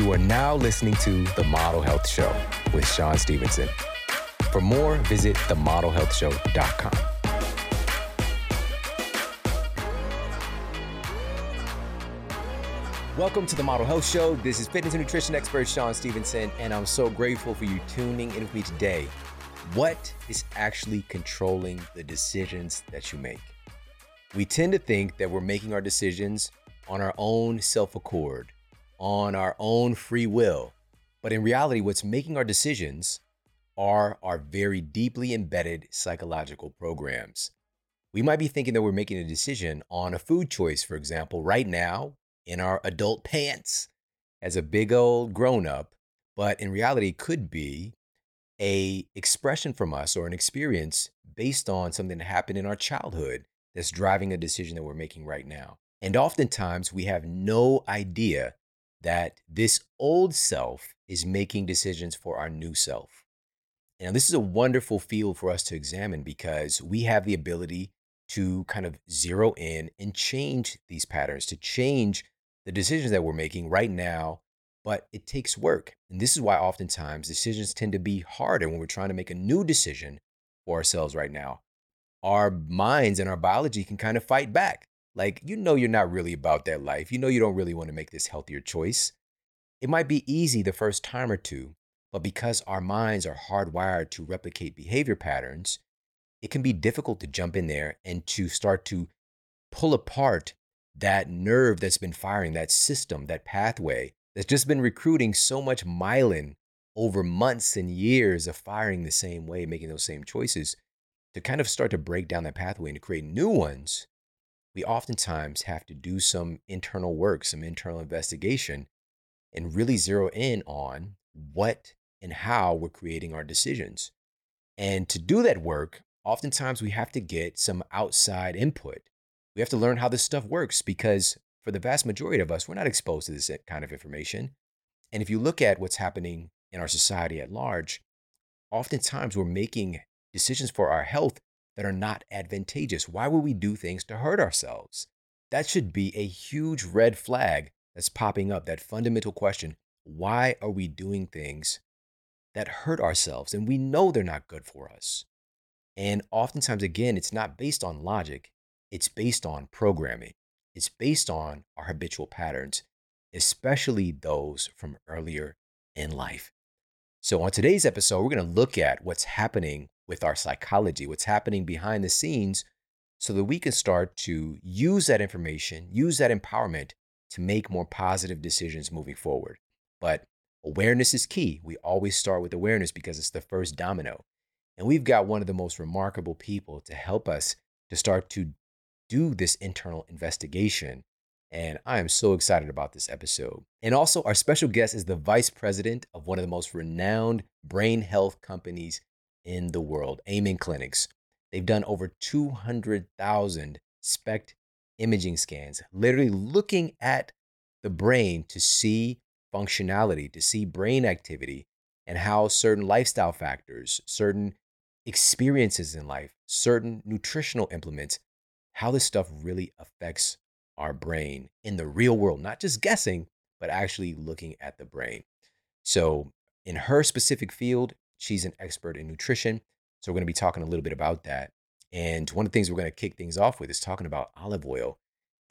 You are now listening to The Model Health Show with Shawn Stevenson. For more, visit themodelhealthshow.com. Welcome to the Model Health Show. This is fitness and nutrition expert Shawn Stevenson, and I'm so grateful for you tuning in with me today. What is actually controlling the decisions that you make? We tend to think that we're making our decisions on our own self accord, on our own free will. But in reality, what's making our decisions are our very deeply embedded psychological programs. We might be thinking that we're making a decision on a food choice, for example, right now in our adult pants as a big old grown up, but in reality could be a expression from us or an experience based on something that happened in our childhood that's driving a decision that we're making right now. And oftentimes we have no idea that this old self is making decisions for our new self. And this is a wonderful field for us to examine because we have the ability to kind of zero in and change these patterns, to change the decisions that we're making right now. But it takes work. And this is why oftentimes decisions tend to be harder when we're trying to make a new decision for ourselves right now. Our minds and our biology can kind of fight back. Like, you know, you're not really about that life. You know, you don't really want to make this healthier choice. It might be easy the first time or two, but because our minds are hardwired to replicate behavior patterns, it can be difficult to jump in there and to start to pull apart that nerve that's been firing, that system, that pathway that's just been recruiting so much myelin over months and years of firing the same way, making those same choices. To kind of start to break down that pathway and to create new ones, we oftentimes have to do some internal work, some internal investigation, and really zero in on what and how we're creating our decisions. And to do that work, oftentimes we have to get some outside input. We have to learn how this stuff works because for the vast majority of us, we're not exposed to this kind of information. And if you look at what's happening in our society at large, oftentimes we're making decisions for our health that are not advantageous. Why would we do things to hurt ourselves? That should be a huge red flag that's popping up, that fundamental question why are we doing things that hurt ourselves and we know they're not good for us? And oftentimes, again, it's not based on logic, it's based on programming, it's based on our habitual patterns, especially those from earlier in life. So, on today's episode, we're going to look at what's happening with our psychology, what's happening behind the scenes, so that we can start to use that information, use that empowerment to make more positive decisions moving forward. But awareness is key. We always start with awareness because it's the first domino. And we've got one of the most remarkable people to help us to start to do this internal investigation. And I am so excited about this episode. And also, our special guest is the vice president of one of the most renowned brain health companies in the world, Amen Clinics. They've done over 200,000 SPECT imaging scans, literally looking at the brain to see functionality, to see brain activity, and how certain lifestyle factors, certain experiences in life, certain nutritional implements, how this stuff really affects our brain in the real world, not just guessing, but actually looking at the brain. So, in her specific field, she's an expert in nutrition. So, we're going to be talking a little bit about that. And one of the things we're going to kick things off with is talking about olive oil.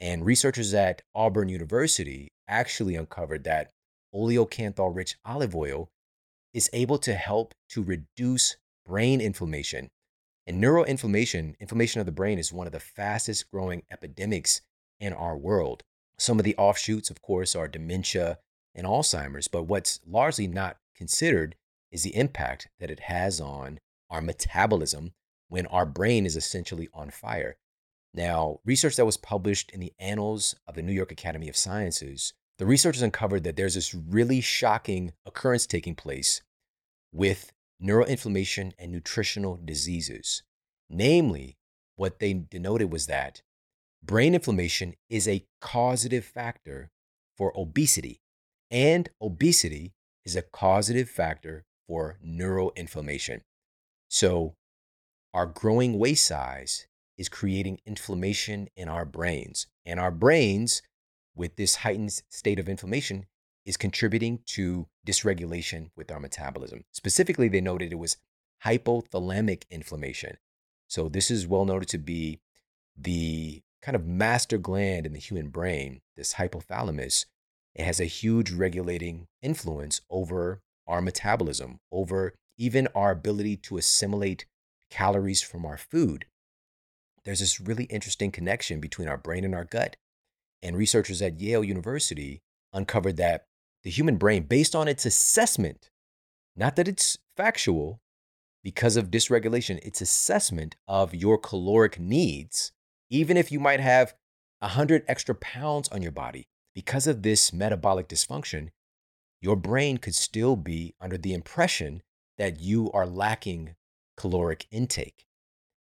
And researchers at Auburn University actually uncovered that oleocanthal rich olive oil is able to help to reduce brain inflammation. And neuroinflammation, inflammation of the brain, is one of the fastest growing epidemics in our world. Some of the offshoots, of course, are dementia and Alzheimer's, but what's largely not considered is the impact that it has on our metabolism when our brain is essentially on fire. Now, research that was published in the Annals of the New York Academy of Sciences, the researchers uncovered that there's this really shocking occurrence taking place with neuroinflammation and nutritional diseases. Namely, what they denoted was that brain inflammation is a causative factor for obesity, and obesity is a causative factor for neuroinflammation. So, our growing waist size is creating inflammation in our brains. And our brains, with this heightened state of inflammation, is contributing to dysregulation with our metabolism. Specifically, they noted it was hypothalamic inflammation. So, this is well noted to be the kind of master gland in the human brain, this hypothalamus. It has a huge regulating influence over our metabolism, over even our ability to assimilate calories from our food. There's this really interesting connection between our brain and our gut. And researchers at Yale University uncovered that the human brain, based on its assessment, not that it's factual, because of dysregulation, its assessment of your caloric needs, even if you might have 100 extra pounds on your body, because of this metabolic dysfunction, your brain could still be under the impression that you are lacking caloric intake.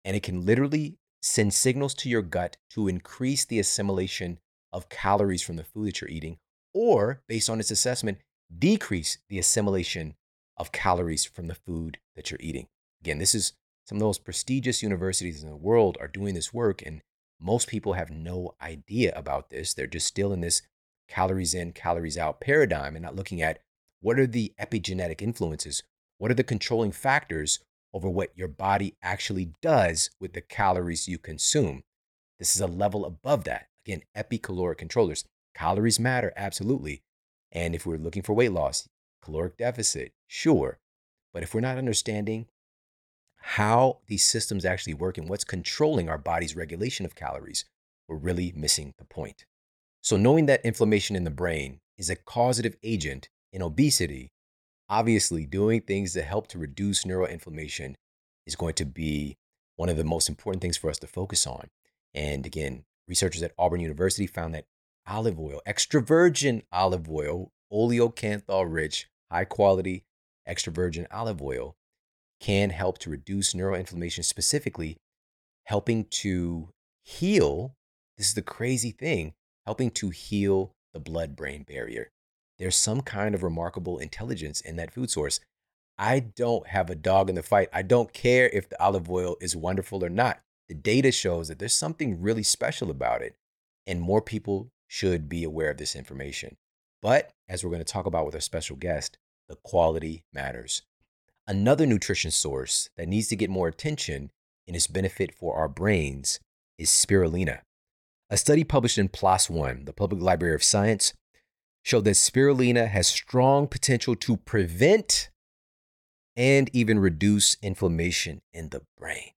And it can literally send signals to your gut to increase the assimilation of calories from the food that you're eating, or based on its assessment, decrease the assimilation of calories from the food that you're eating. Again, this is some of the most prestigious universities in the world are doing this work, and most people have no idea about this. They're just still in this calories in, calories out paradigm and not looking at what are the epigenetic influences? What are the controlling factors over what your body actually does with the calories you consume? This is a level above that. Again, epicaloric controllers. Calories matter, absolutely. And if we're looking for weight loss, caloric deficit, sure. But if we're not understanding how these systems actually work and what's controlling our body's regulation of calories, we're really missing the point. So, knowing that inflammation in the brain is a causative agent in obesity, obviously doing things that help to reduce neuroinflammation is going to be one of the most important things for us to focus on. And again, researchers at Auburn University found that olive oil, extra virgin olive oil, oleocanthal rich, high quality extra virgin olive oil can help to reduce neuroinflammation, specifically helping to heal. This is the crazy thing helping to heal the blood brain barrier. There's some kind of remarkable intelligence in that food source. I don't have a dog in the fight. I don't care if the olive oil is wonderful or not. The data shows that there's something really special about it, and more people should be aware of this information. But as we're going to talk about with our special guest, the quality matters. Another nutrition source that needs to get more attention in its benefit for our brains is spirulina. A study published in PLOS One, the Public Library of Science, showed that spirulina has strong potential to prevent and even reduce inflammation in the brain.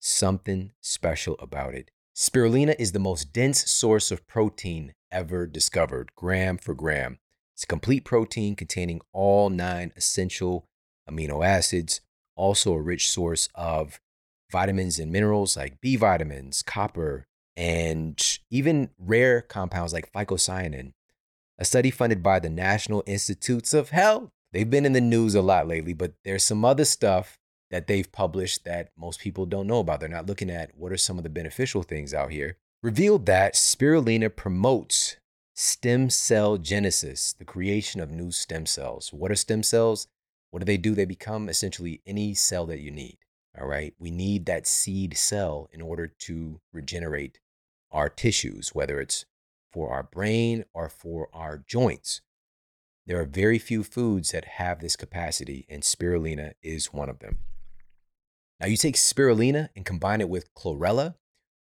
Something special about it. Spirulina is the most dense source of protein ever discovered, gram for gram. It's a complete protein containing all nine essential amino acids, also a rich source of vitamins and minerals like B vitamins, copper, and even rare compounds like phycocyanin. A study funded by the National Institutes of Health. They've been in the news a lot lately, but there's some other stuff that they've published that most people don't know about. They're not looking at what are some of the beneficial things out here. Revealed that spirulina promotes stem cell genesis, the creation of new stem cells. What are stem cells? What do they do? They become essentially any cell that you need. All right. We need that seed cell in order to regenerate our tissues, whether it's for our brain or for our joints. There are very few foods that have this capacity, and spirulina is one of them. Now, you take spirulina and combine it with chlorella,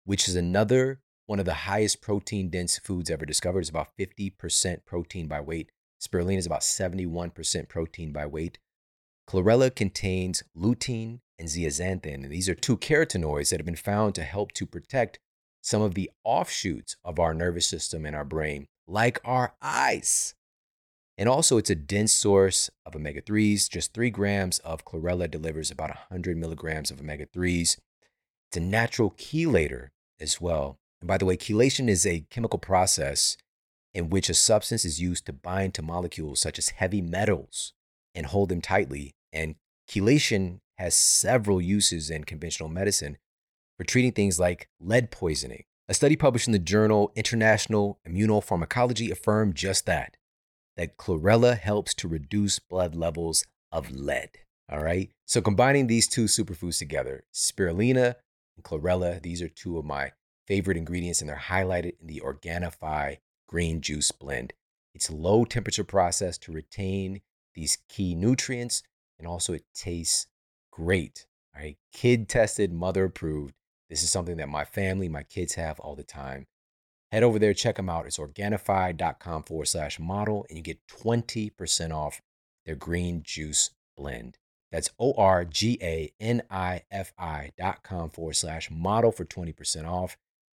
which is another one of the highest protein dense foods ever discovered. It's about 50% protein by weight. Spirulina is about 71% protein by weight. Chlorella contains lutein and zeaxanthin, and these are two carotenoids that have been found to help to protect some of the offshoots of our nervous system and our brain, like our eyes. And also, it's a dense source of omega 3s. Just three grams of chlorella delivers about 100 milligrams of omega 3s. It's a natural chelator as well. And by the way, chelation is a chemical process in which a substance is used to bind to molecules such as heavy metals and hold them tightly. And chelation has several uses in conventional medicine, for treating things like lead poisoning. A study published in the journal International Immunopharmacology affirmed just that, that chlorella helps to reduce blood levels of lead. All right. So combining these two superfoods together, spirulina and chlorella, these are two of my favorite ingredients, and they're highlighted in the Organifi green juice blend. It's low temperature process to retain these key nutrients, and also it tastes great. All right, kid tested, mother approved. This is something that my family, my kids have all the time. Head over there, check them out. It's organifi.com forward slash model, and you get 20% off their green juice blend. That's O R G A N I F I dot com forward slash model for 20% off.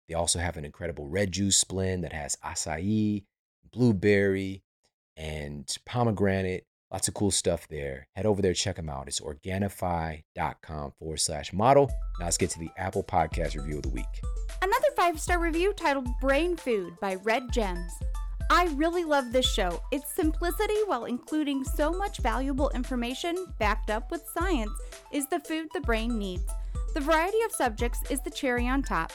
They also have an incredible red juice blend that has acai, blueberry, and pomegranate. Lots of cool stuff there. Head over there, check them out. It's organifi.com forward slash model. Now let's get to the Apple Podcast review of the week. Another five star review titled Brain Food by Red Gems. I really love this show. Its simplicity, while including so much valuable information backed up with science, is the food the brain needs. The variety of subjects is the cherry on top.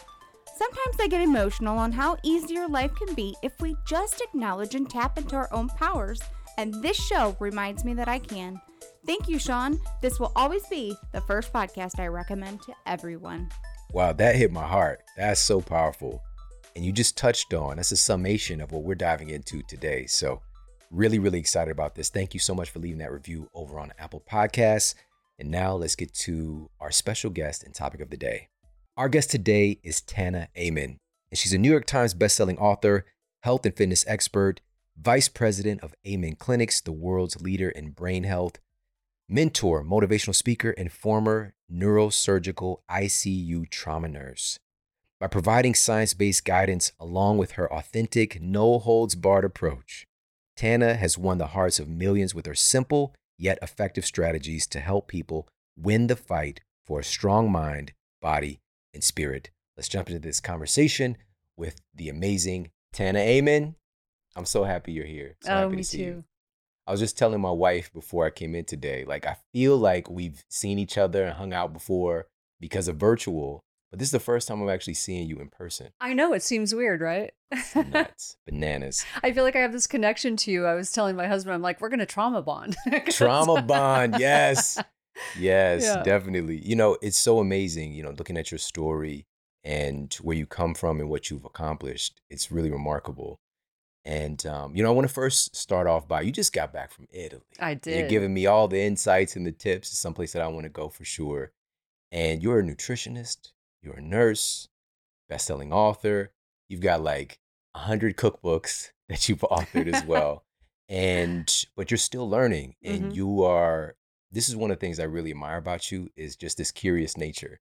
Sometimes I get emotional on how easier life can be if we just acknowledge and tap into our own powers, and this show reminds me that I can. Thank you, Shawn. This will always be the first podcast I recommend to everyone. Wow, that hit my heart. That's so powerful. And you just touched on that's a summation of what we're diving into today. So, really, really excited about this. Thank you so much for leaving that review over on Apple Podcasts. And now let's get to our special guest and topic of the day. Our guest today is Tana Amen, and she's a New York Times bestselling author, health and fitness expert, vice president of Amen Clinics, the world's leader in brain health, mentor, motivational speaker, and former neurosurgical ICU trauma nurse. By providing science based guidance along with her authentic, no holds barred approach, Tana has won the hearts of millions with her simple yet effective strategies to help people win the fight for a strong mind, body, and spirit. Let's jump into this conversation with the amazing Tana Amen. I'm so happy you're here. So oh, happy me to see too. you. I was just telling my wife before I came in today, like I feel like we've seen each other and hung out before because of virtual, but this is the first time I'm actually seeing you in person. I know it seems weird, right? Nuts, bananas. I feel like I have this connection to you. I was telling my husband, I'm like, we're gonna trauma bond. Trauma bond, yes. Yes, Yeah. definitely. You know, it's so amazing, you know, looking at your story and where you come from and what you've accomplished. It's really remarkable. And um, you know, I want to first start off by you just got back from Italy. I did. You're giving me all the insights and the tips. It's someplace that I want to go for sure. And you're a nutritionist, you're a nurse, best-selling author. You've got like a hundred cookbooks that you've authored as well. And but you're still learning, and Mhm. you are. This is one of the things I really admire about you is just this curious nature.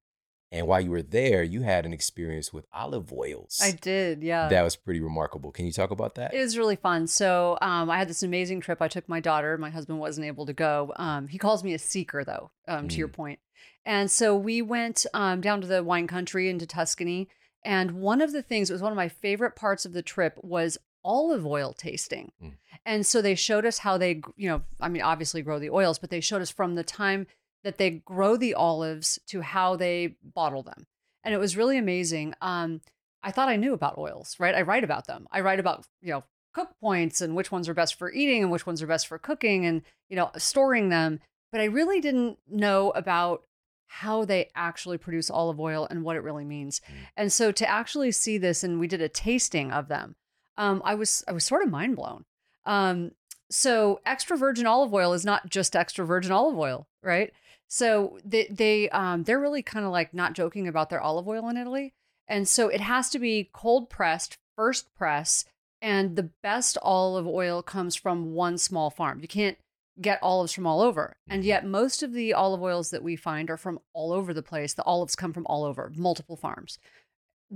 And while you were there, you had an experience with olive oils. I did, yeah. That was pretty remarkable. Can you talk about that? It was really fun. So um, I had this amazing trip. I took my daughter. My husband wasn't able to go. Um, he calls me a seeker, though, um, to your Mm. point. And so we went um, down to the wine country into Tuscany. And one of the things, it was one of my favorite parts of the trip, was olive oil tasting. Mm. And so they showed us how they, you know, I mean, obviously grow the oils, but they showed us from the time that they grow the olives to how they bottle them. And it was really amazing. Um, I thought I knew about oils, right? I write about them. I write about, you know, cook points and which ones are best for eating and which ones are best for cooking and, you know, storing them. But I really didn't know about how they actually produce olive oil and what it really means. Mm. And so to actually see this, and we did a tasting of them, um, I was I was sort of mind blown. Um, so extra virgin olive oil is not just extra virgin olive oil, right? So they they um, they're really kind of like not joking about their olive oil in Italy, and so it has to be cold pressed, first press, and the best olive oil comes from one small farm. You can't get olives from all over, and Mhm. yet most of the olive oils that we find are from all over the place. The olives come from all over, multiple farms,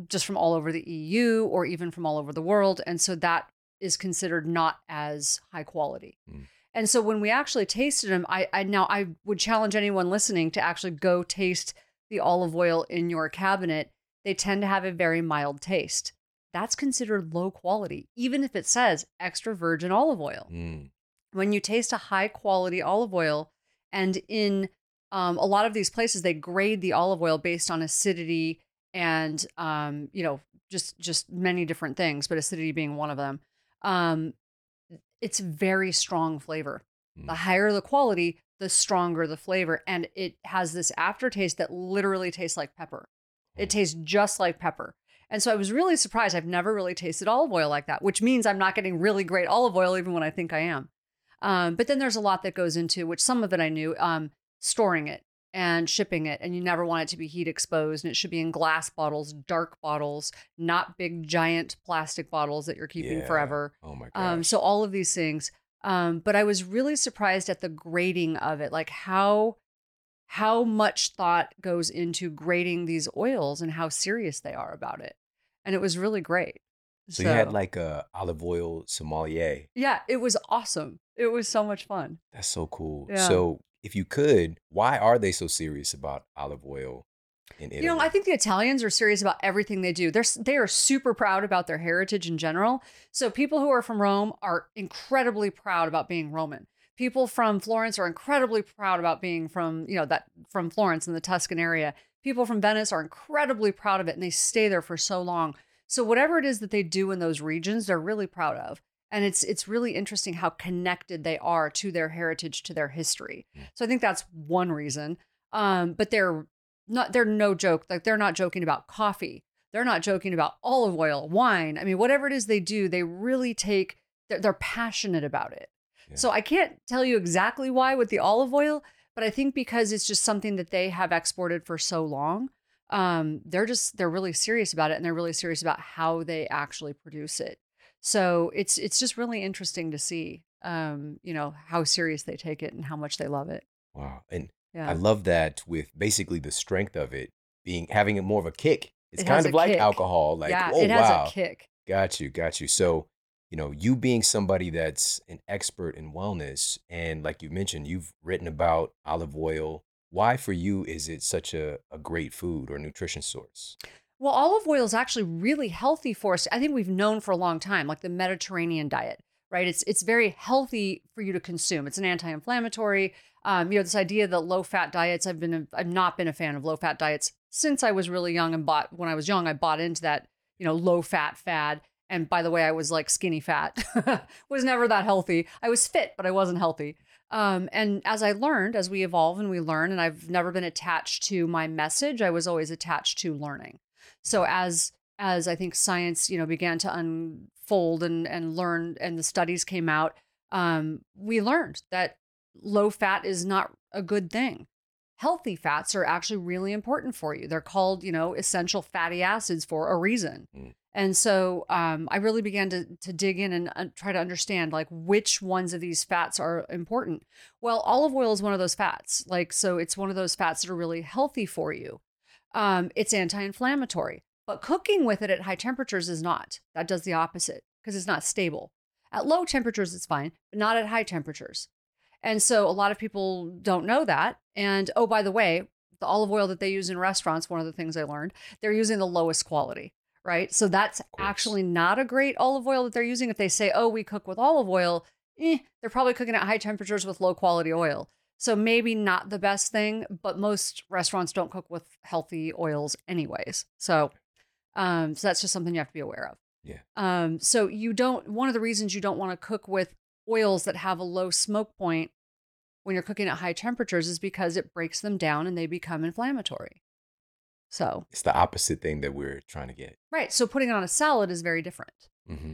just from all over the EU or even from all over the world, and so that is considered not as high quality. Mm. And so when we actually tasted them, I, I now I would challenge anyone listening to actually go taste the olive oil in your cabinet. They tend to have a very mild taste. That's considered low quality, even if it says extra virgin olive oil. Mm. When you taste a high quality olive oil, and in um, a lot of these places, they grade the olive oil based on acidity and um, you know just just many different things, but acidity being one of them. Um, it's very strong flavor. The Mm. higher the quality, the stronger the flavor, and it has this aftertaste that literally tastes like pepper. It Mm. tastes just like pepper. And so I was really surprised. I've never really tasted olive oil like that, which means I'm not getting really great olive oil even when I think I am. Um, but then there's a lot that goes into which some of it I knew um, storing it and shipping it. And you never want it to be heat exposed. And it should be in glass bottles, dark bottles, not big, giant plastic bottles that you're keeping Yeah. forever. Oh my gosh. Um, so all of these things. Um, but I was really surprised at the grading of it, like how how much thought goes into grading these oils and how serious they are about it. And it was really great. so you had like a olive oil sommelier. yeah, it was awesome. It was so much fun. That's so cool. Yeah. So if you could, why are they so serious about olive oil in Italy? You know, I think the Italians are serious about everything they do. They're they are super proud about their heritage in general. So people who are from Rome are incredibly proud about being Roman. People from Florence are incredibly proud about being from, you know, that from Florence in the Tuscan area. People from Venice are incredibly proud of it and they stay there for so long. So whatever it is that they do in those regions, they're really proud of. And it's it's really interesting how connected they are to their heritage, to their history. Mm. So I think that's one reason. Um, but they're not they're no joke. Like they're not joking about coffee. They're not joking about olive oil, wine. I mean, whatever it is they do, they really take they're, they're passionate about it. Yeah. So I can't tell you exactly why with the olive oil, but I think because it's just something that they have exported for so long, um, they're just they're really serious about it, and they're really serious about how they actually produce it. So it's it's just really interesting to see, um, you know, how serious they take it and how much they love it. wow. And Yeah. I love that with basically the strength of it being having it more of a kick. It's It kind of like kick. alcohol. Like, yeah, oh it has wow. a kick. Got you, got you. So, you know, you being somebody that's an expert in wellness, and like you mentioned, you've written about olive oil. Why for you is it such a, a great food or nutrition source? Well, olive oil is actually really healthy for us. I think we've known for a long time, like the Mediterranean diet, right? It's it's very healthy for you to consume. It's an anti-inflammatory. Um, you know, this idea that low-fat diets. I've been a, I've not been a fan of low-fat diets since I was really young and bought when I was young. I bought into that you know low-fat fad. And by the way, I was like skinny fat. was never that healthy. I was fit, but I wasn't healthy. Um, and as I learned, as we evolve and we learn, and I've never been attached to my message, I was always attached to learning. So as as I think science, you know, began to unfold and and learn, and the studies came out, um, we learned that low fat is not a good thing. Healthy fats are actually really important for you. They're called, you know, essential fatty acids for a reason. Mm. And so um, I really began to to dig in and uh, try to understand like which ones of these fats are important. Well, olive oil is one of those fats. Like so, it's one of those fats that are really healthy for you. Um, it's anti-inflammatory, but cooking with it at high temperatures is not. That does the opposite because it's not stable. At low temperatures, it's fine, but not at high temperatures. And so a lot of people don't know that. And oh, by the way, the olive oil that they use in restaurants, one of the things I learned, they're using the lowest quality, right? So that's actually not a great olive oil that they're using. If they say, oh, we cook with olive oil, eh, they're probably cooking at high temperatures with low quality oil. So maybe not the best thing, but most restaurants don't cook with healthy oils anyways. So um so that's just something you have to be aware of. Yeah. Um so you don't one of the reasons you don't want to cook with oils that have a low smoke point when you're cooking at high temperatures is because it breaks them down and they become inflammatory. So, It's the opposite thing that we're trying to get. right, so putting it on a salad is very different. hmm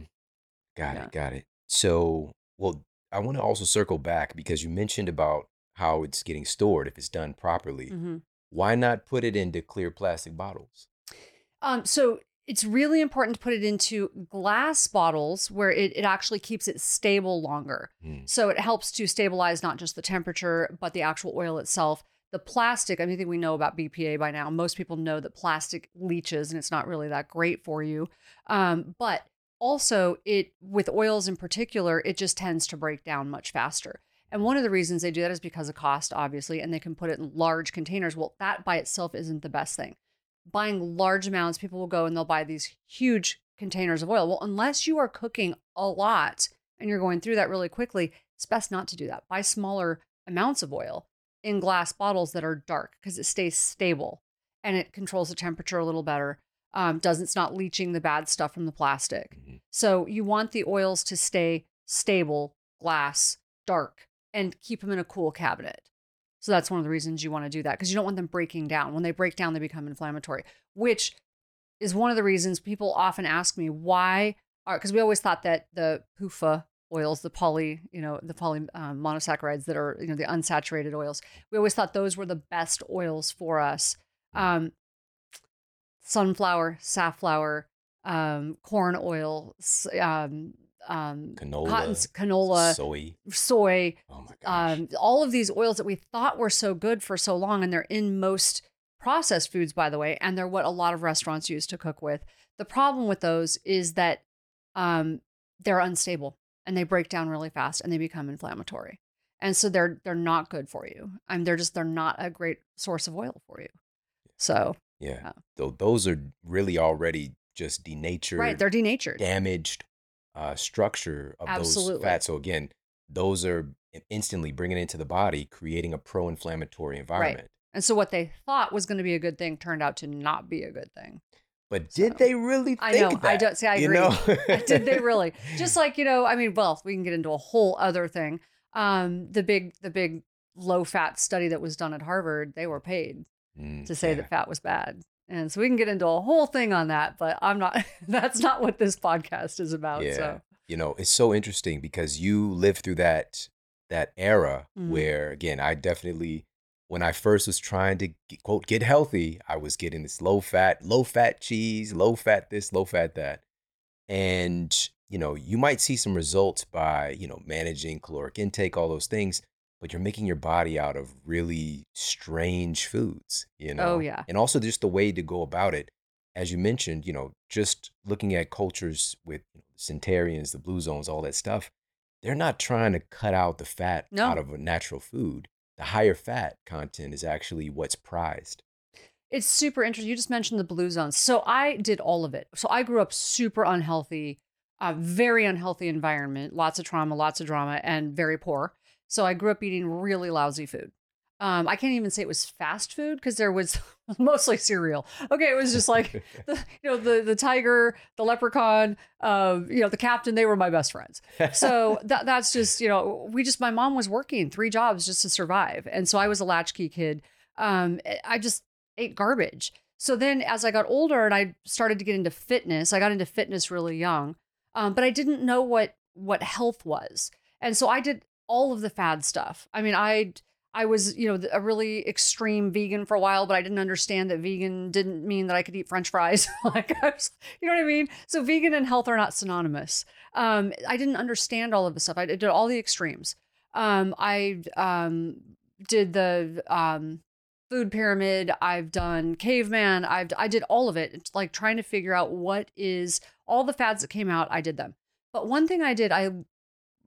Got Yeah. it. Got it. So, well, I want to also circle back because you mentioned about how it's getting stored if it's done properly. Mhm. Why not put it into clear plastic bottles? Um, so it's really important to put it into glass bottles where it, it actually keeps it stable longer. Mm. So it helps to stabilize not just the temperature, but the actual oil itself. The plastic, I mean, I think we know about BPA by now. Most people know that plastic leaches and it's not really that great for you. Um, but also, it with oils in particular, it just tends to break down much faster. And one of the reasons they do that is because of cost, obviously, and they can put it in large containers. Well, that by itself isn't the best thing buying large amounts, people will go and they'll buy these huge containers of oil. Well, unless you are cooking a lot and you're going through that really quickly, it's best not to do that. Buy smaller amounts of oil in glass bottles that are dark because it stays stable and it controls the temperature a little better. Um, doesn't it's not leaching the bad stuff from the plastic. Mhm. So you want the oils to stay stable, glass, dark, and keep them in a cool cabinet. So that's one of the reasons you want to do that because you don't want them breaking down. When they break down, they become inflammatory, which is one of the reasons people often ask me why are because we always thought that the PUFA oils, the poly, you know, the poly um, monosaccharides that are, you know, the unsaturated oils, we always thought those were the best oils for us. Um, sunflower, safflower, um, corn oil, um, um, Canola, cotton, canola, soy. soy, Oh my gosh. um, all of these oils that we thought were so good for so long, and they're in most processed foods, by the way, and they're what a lot of restaurants use to cook with. The problem with those is that um, they're unstable and they break down really fast and they become inflammatory, and so they're they're not good for you. And they're just they're not a great source of oil for you. So yeah. yeah. Tho- those are really already just denatured, right, they're denatured. damaged uh, structure of Absolutely. those fats. So again, those are instantly bringing into the body, creating a pro-inflammatory environment. And so what they thought was going to be a good thing turned out to not be a good thing. But did So- they really think I know. that? I don't see. I you agree. know? Did they really? Just like you know, I mean, well, we can get into a whole other thing. Um, the big, the big low fat study that was done at Harvard, they were paid Mm, to say yeah. that fat was bad, and so we can get into a whole thing on that. But I'm not. That's not what this podcast is about. Yeah. So you know it's so interesting because you lived through that that era Mhm. where again i definitely when i first was trying to get, quote get healthy i was getting this low fat low fat cheese low fat this low fat that and you know you might see some results by you know managing caloric intake all those things but you're making your body out of really strange foods you oh, know Oh, yeah. and also just the way to go about it as you mentioned, you know, just looking at cultures with you know, centarians, the blue zones, all that stuff, they're not trying to cut out the fat No. out of a natural food. The higher fat content is actually what's prized. it's super interesting. You just mentioned the blue zones. So I did all of it. So I grew up super unhealthy, a very unhealthy environment, lots of trauma, lots of drama, and very poor. So I grew up eating really lousy food. Um, I can't even say it was fast food because there was mostly cereal. Okay, it was just like the, you know the the tiger, the leprechaun, uh, you know the captain. They were my best friends. So that that's just you know we just my mom was working three jobs just to survive, and so I was a latchkey kid. Um, I just ate garbage. So then as I got older and I started to get into fitness, I got into fitness really young, um, but I didn't know what what health was, and so I did all of the fad stuff. I mean, I I was, you know, a really extreme vegan for a while, but I didn't understand that vegan didn't mean that I could eat French fries. like, was, you know what I mean? So vegan and health are not synonymous. Um, I didn't understand all of the stuff. I did all the extremes. Um, I um, did the um, food pyramid. I've done caveman. I've I did all of it. It's like trying to figure out what is all the fads that came out. I did them. But one thing I did, I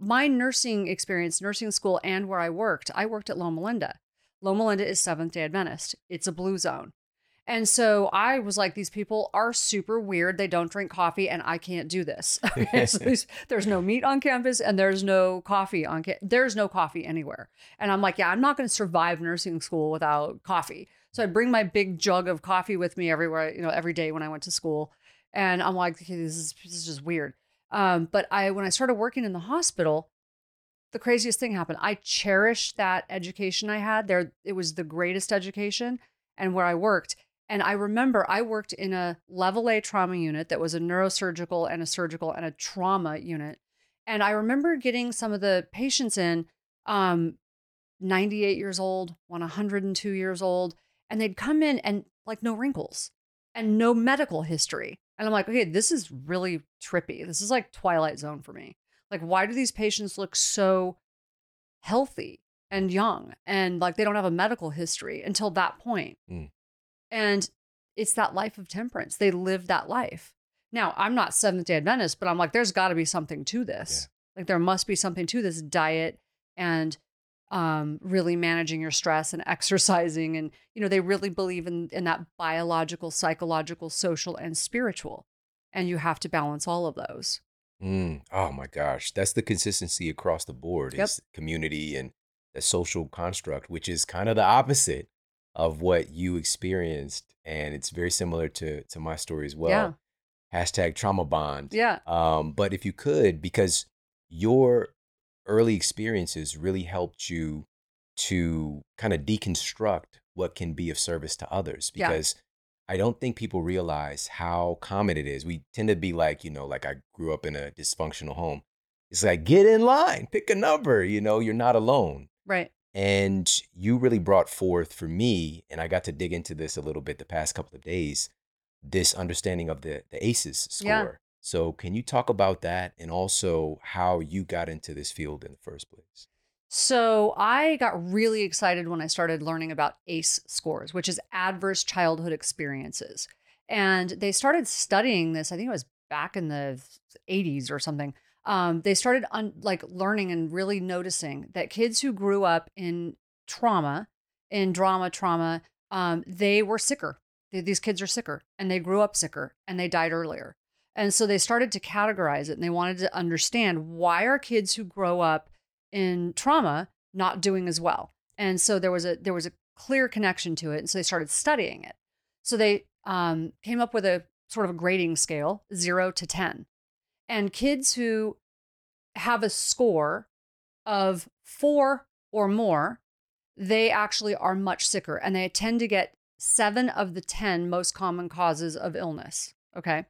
my nursing experience, nursing school, and where I worked, I worked at Loma Linda. Loma Linda is Seventh day Adventist, it's a blue zone. And so I was like, these people are super weird. They don't drink coffee, and I can't do this. so there's, there's no meat on campus, and there's no coffee on campus. There's no coffee anywhere. And I'm like, yeah, I'm not going to survive nursing school without coffee. So I bring my big jug of coffee with me everywhere, you know, every day when I went to school. And I'm like, okay, this is this is just weird. Um, but I when I started working in the hospital, the craziest thing happened. I cherished that education I had there. It was the greatest education and where I worked. And I remember I worked in a level A trauma unit that was a neurosurgical and a surgical and a trauma unit. And I remember getting some of the patients in, um, 98 years old, one 102 years old, and they'd come in and like no wrinkles and no medical history. And I'm like, okay, this is really trippy. This is like Twilight Zone for me. Like, why do these patients look so healthy and young and like they don't have a medical history until that point? Mm. And it's that life of temperance. They live that life. Now, I'm not Seventh day Adventist, but I'm like, there's got to be something to this. Like, there must be something to this diet and um, really managing your stress and exercising. And, you know, they really believe in, in that biological, psychological, social, and spiritual. And you have to balance all of those. Mm, oh my gosh, that's the consistency across the board Yep. is community and the social construct, which is kind of the opposite of what you experienced, and it's very similar to to my story as well. yeah. Hashtag trauma bond. Yeah. Um, but if you could, because your early experiences really helped you to kind of deconstruct what can be of service to others. Yeah. Because I don't think people realize how common it is. We tend to be like, you know, like I grew up in a dysfunctional home. It's like, get in line, pick a number, you know, you're not alone. Right. And you really brought forth for me, and I got to dig into this a little bit the past couple of days, this understanding of the the ACEs score. Yeah. So can you talk about that and also how you got into this field in the first place? So I got really excited when I started learning about ACE scores, which is adverse childhood experiences. And they started studying this, I think it was back in the 80s or something. Um, they started un- like learning and really noticing that kids who grew up in trauma, in drama, trauma, um, they were sicker. These kids are sicker and they grew up sicker and they died earlier. And so they started to categorize it and they wanted to understand why are kids who grow up in trauma not doing as well. And so there was a there was a clear connection to it. And so they started studying it. So they um, came up with a sort of a grading scale, zero to ten. And kids who have a score of four or more, they actually are much sicker and they tend to get seven of the 10 most common causes of illness. Okay.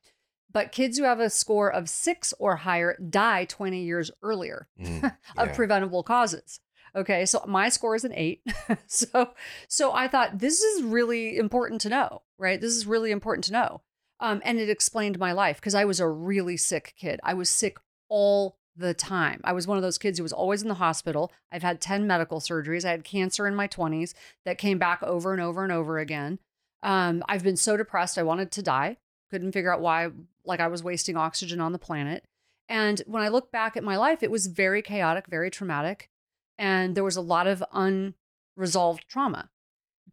But kids who have a score of six or higher die 20 years earlier Mm, of yeah. preventable causes. Okay, so my score is an eight. so, so I thought this is really important to know, right? This is really important to know, um, and it explained my life because I was a really sick kid. I was sick all the time. I was one of those kids who was always in the hospital. I've had ten medical surgeries. I had cancer in my twenties that came back over and over and over again. Um, I've been so depressed, I wanted to die. Couldn't figure out why, like I was wasting oxygen on the planet. And when I look back at my life, it was very chaotic, very traumatic, and there was a lot of unresolved trauma.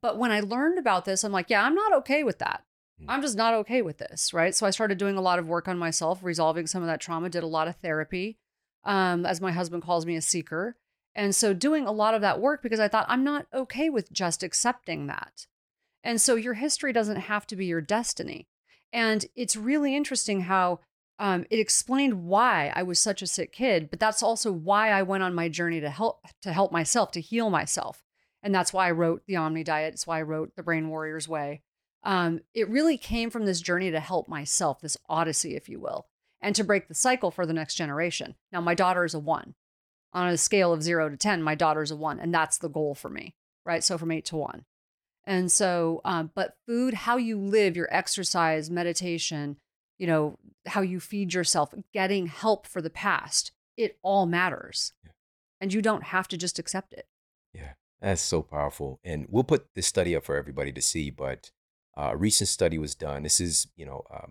But when I learned about this, I'm like, yeah, I'm not okay with that. Mm. I'm just not okay with this, right? So I started doing a lot of work on myself, resolving some of that trauma, did a lot of therapy, um, as my husband calls me, a seeker. And so doing a lot of that work because I thought I'm not okay with just accepting that. And so your history doesn't have to be your destiny. And it's really interesting how um, it explained why I was such a sick kid, but that's also why I went on my journey to help to help myself, to heal myself. And that's why I wrote the Omni Diet. It's why I wrote the Brain Warriors Way. Um, it really came from this journey to help myself, this odyssey, if you will, and to break the cycle for the next generation. Now, my daughter is a one. On a scale of zero to 10, my daughter's a one. And that's the goal for me, right? So from eight to one. And so, um, but food, how you live, your exercise, meditation, you know, how you feed yourself, getting help for the past, it all matters. Yeah. And you don't have to just accept it. Yeah, that's so powerful. And we'll put this study up for everybody to see. But uh, a recent study was done. This is, you know, uh,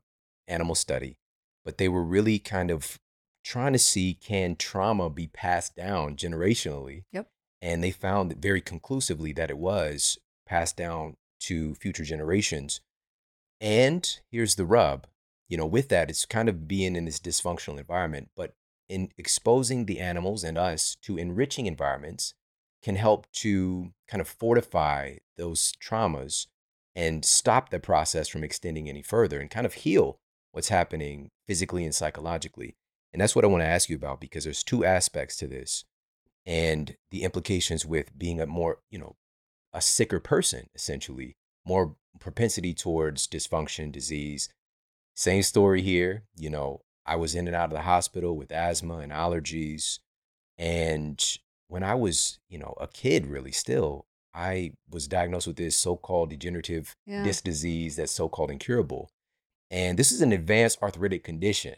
animal study, but they were really kind of trying to see can trauma be passed down generationally. Yep. And they found very conclusively that it was passed down to future generations. And here's the rub, you know, with that, it's kind of being in this dysfunctional environment, but in exposing the animals and us to enriching environments can help to kind of fortify those traumas and stop the process from extending any further and kind of heal what's happening physically and psychologically. And that's what I want to ask you about because there's two aspects to this and the implications with being a more, you know, a sicker person, essentially, more propensity towards dysfunction, disease. Same story here. You know, I was in and out of the hospital with asthma and allergies. And when I was, you know, a kid, really still, I was diagnosed with this so called degenerative Yeah. disc disease that's so called incurable. And this is an advanced arthritic condition,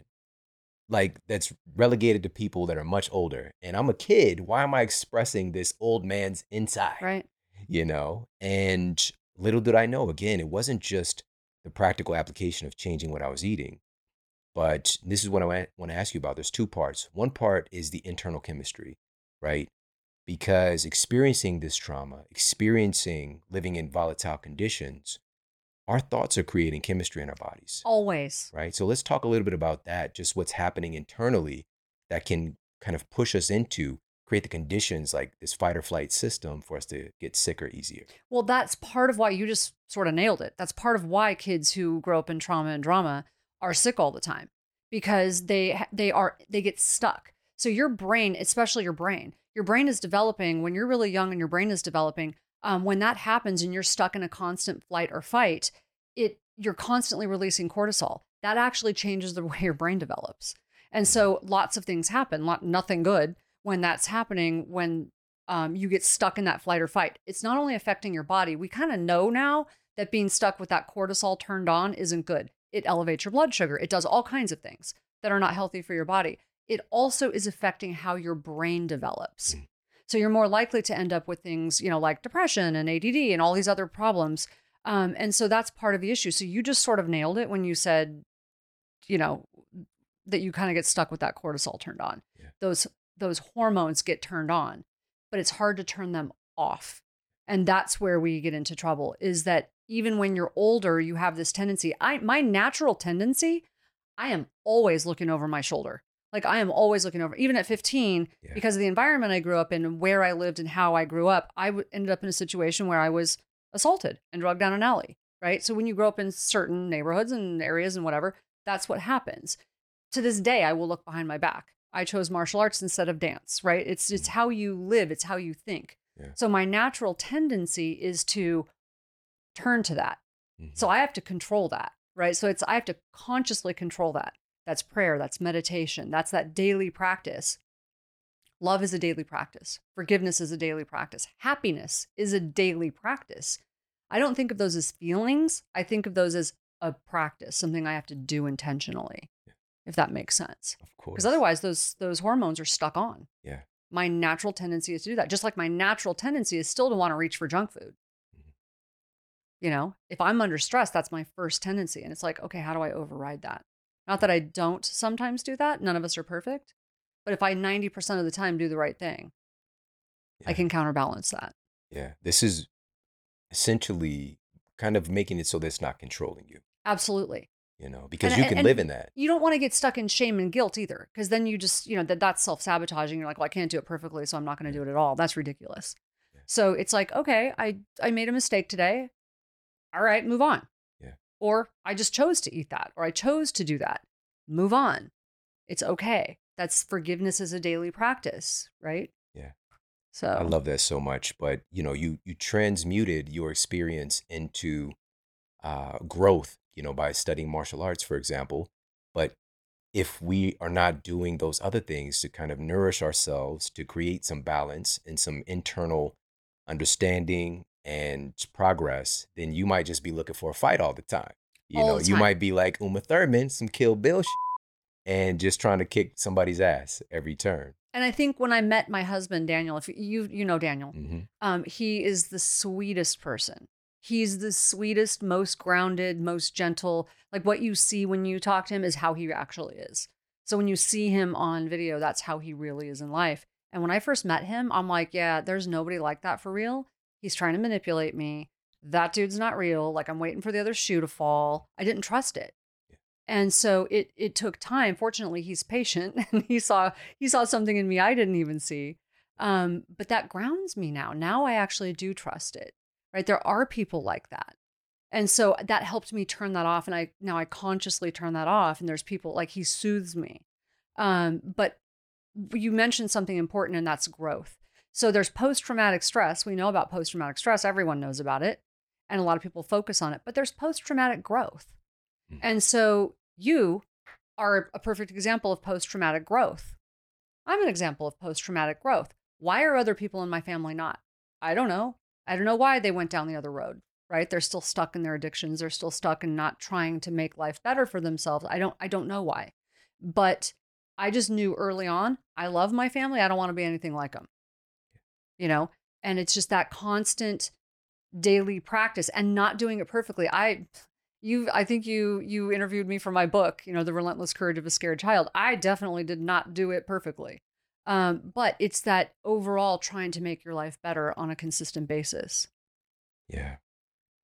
like that's relegated to people that are much older. And I'm a kid. Why am I expressing this old man's inside? Right. You know and little did i know again it wasn't just the practical application of changing what i was eating but this is what i want to ask you about there's two parts. One part is the internal chemistry right? Because experiencing this trauma experiencing living in volatile conditions our thoughts are creating chemistry in our bodies. Always. right? So let's talk a little bit about that just what's happening internally that can kind of push us into create the conditions like this fight or flight system for us to get sicker easier Well, that's part of why you just sort of nailed it. That's part of why kids who grow up in trauma and drama are sick all the time because they they are they get stuck. So your brain, especially your brain, your brain is developing when you're really young and your brain is developing. Um, when that happens and you're stuck in a constant flight or fight, it you're constantly releasing cortisol. That actually changes the way your brain develops. And so lots of things happen, lot, nothing good when that's happening when um, you get stuck in that flight or fight. It's not only affecting your body, we kind of know now that being stuck with that cortisol turned on isn't good. It elevates your blood sugar, it does all kinds of things that are not healthy for your body. It also is affecting how your brain develops. Mm. So you're more likely to end up with things, you know, like depression and ADD and all these other problems. Um, and so that's part of the issue. So you just sort of nailed it when you said, you know, that you kind of get stuck with that cortisol turned on. Yeah. Those those hormones get turned on, but it's hard to turn them off. And that's where we get into trouble is that even when you're older, you have this tendency. I my natural tendency, I am always looking over my shoulder. Like I am always looking over, even at 15, Yeah. because of the environment I grew up in and where I lived and how I grew up. I w- ended up in a situation where I was assaulted and drugged down an alley. Right. So when you grow up in certain neighborhoods and areas and whatever, that's what happens. To this day, I will look behind my back. I chose martial arts instead of dance. Right. It's it's how you live. It's how you think. Yeah. So my natural tendency is to turn to that. Mhm. So I have to control that, right? So it's I have to consciously control that. That's prayer, that's meditation, that's that daily practice. Love is a daily practice. Forgiveness is a daily practice. Happiness is a daily practice. I don't think of those as feelings. I think of those as a practice, something I have to do intentionally. Yeah. If that makes sense. of course. Because otherwise those those hormones are stuck on. Yeah. My natural tendency is to do that. Just like my natural tendency is still to want to reach for junk food. Mhm. You know, if I'm under stress, that's my first tendency. And it's like, okay, how do I override that? Not that I don't sometimes do that. None of us are perfect. But if I 90% of the time do the right thing, I can counterbalance that. Yeah. This is essentially kind of making it so that it's not controlling you, Absolutely. You know, because And- you can and live in that. You don't want to get stuck in shame and guilt either, because then you just, you know, that that's self sabotaging. You're like, well, I can't do it perfectly, so I'm not going to do it at all. That's ridiculous. Yeah. So it's like, okay, I I made a mistake today. All right, move on. Yeah. Or I just chose to eat that, or I chose to do that. Move on. It's okay. That's forgiveness is a daily practice, right? Yeah. So I love that so much. But you know, you you transmuted your experience into uh, growth. You know, by studying martial arts, for example. But if we are not doing those other things to kind of nourish ourselves, to create some balance and some internal understanding and progress, then you might just be looking for a fight all the time. You All know, the you might be like Uma Thurman, some Kill Bill, shit, and just trying to kick somebody's ass every turn. and I think when I met my husband Daniel, if you you know Daniel, hmm um, he is the sweetest person. He's the sweetest, most grounded, most gentle. Like what you see when you talk to him is how he actually is. So when you see him on video, that's how he really is in life. And when I first met him, I'm like, yeah, there's nobody like that for real. He's trying to manipulate me. That dude's not real. Like I'm waiting for the other shoe to fall. I didn't trust it. Yeah. And so it it took time. Fortunately, he's patient and he saw he saw something in me I didn't even see. Um, but that grounds me now. Now I actually do trust it. Right? There are people like that. And so that helped me turn that off. And I now I consciously turn that off. And there's people like he soothes me. Um, but you mentioned something important, and that's growth. So there's post traumatic stress. We know about post traumatic stress, everyone knows about it. And a lot of people focus on it, but there's post traumatic growth. Mm. And so you are a perfect example of post traumatic growth. I'm an example of post traumatic growth. Why are other people in my family not? I don't know. I don't know why they went down the other road, right? They're still stuck in their addictions. They're still stuck in not trying to make life better for themselves. I don't I don't know why. But I just knew early on, I love my family. I don't want to be anything like them. You know, and it's just that constant daily practice and not doing it perfectly. I you I think you you interviewed me for my book, you know, The Relentless Courage of a Scared Child. I definitely did not do it perfectly. Um, but it's that overall trying to make your life better on a consistent basis. Yeah.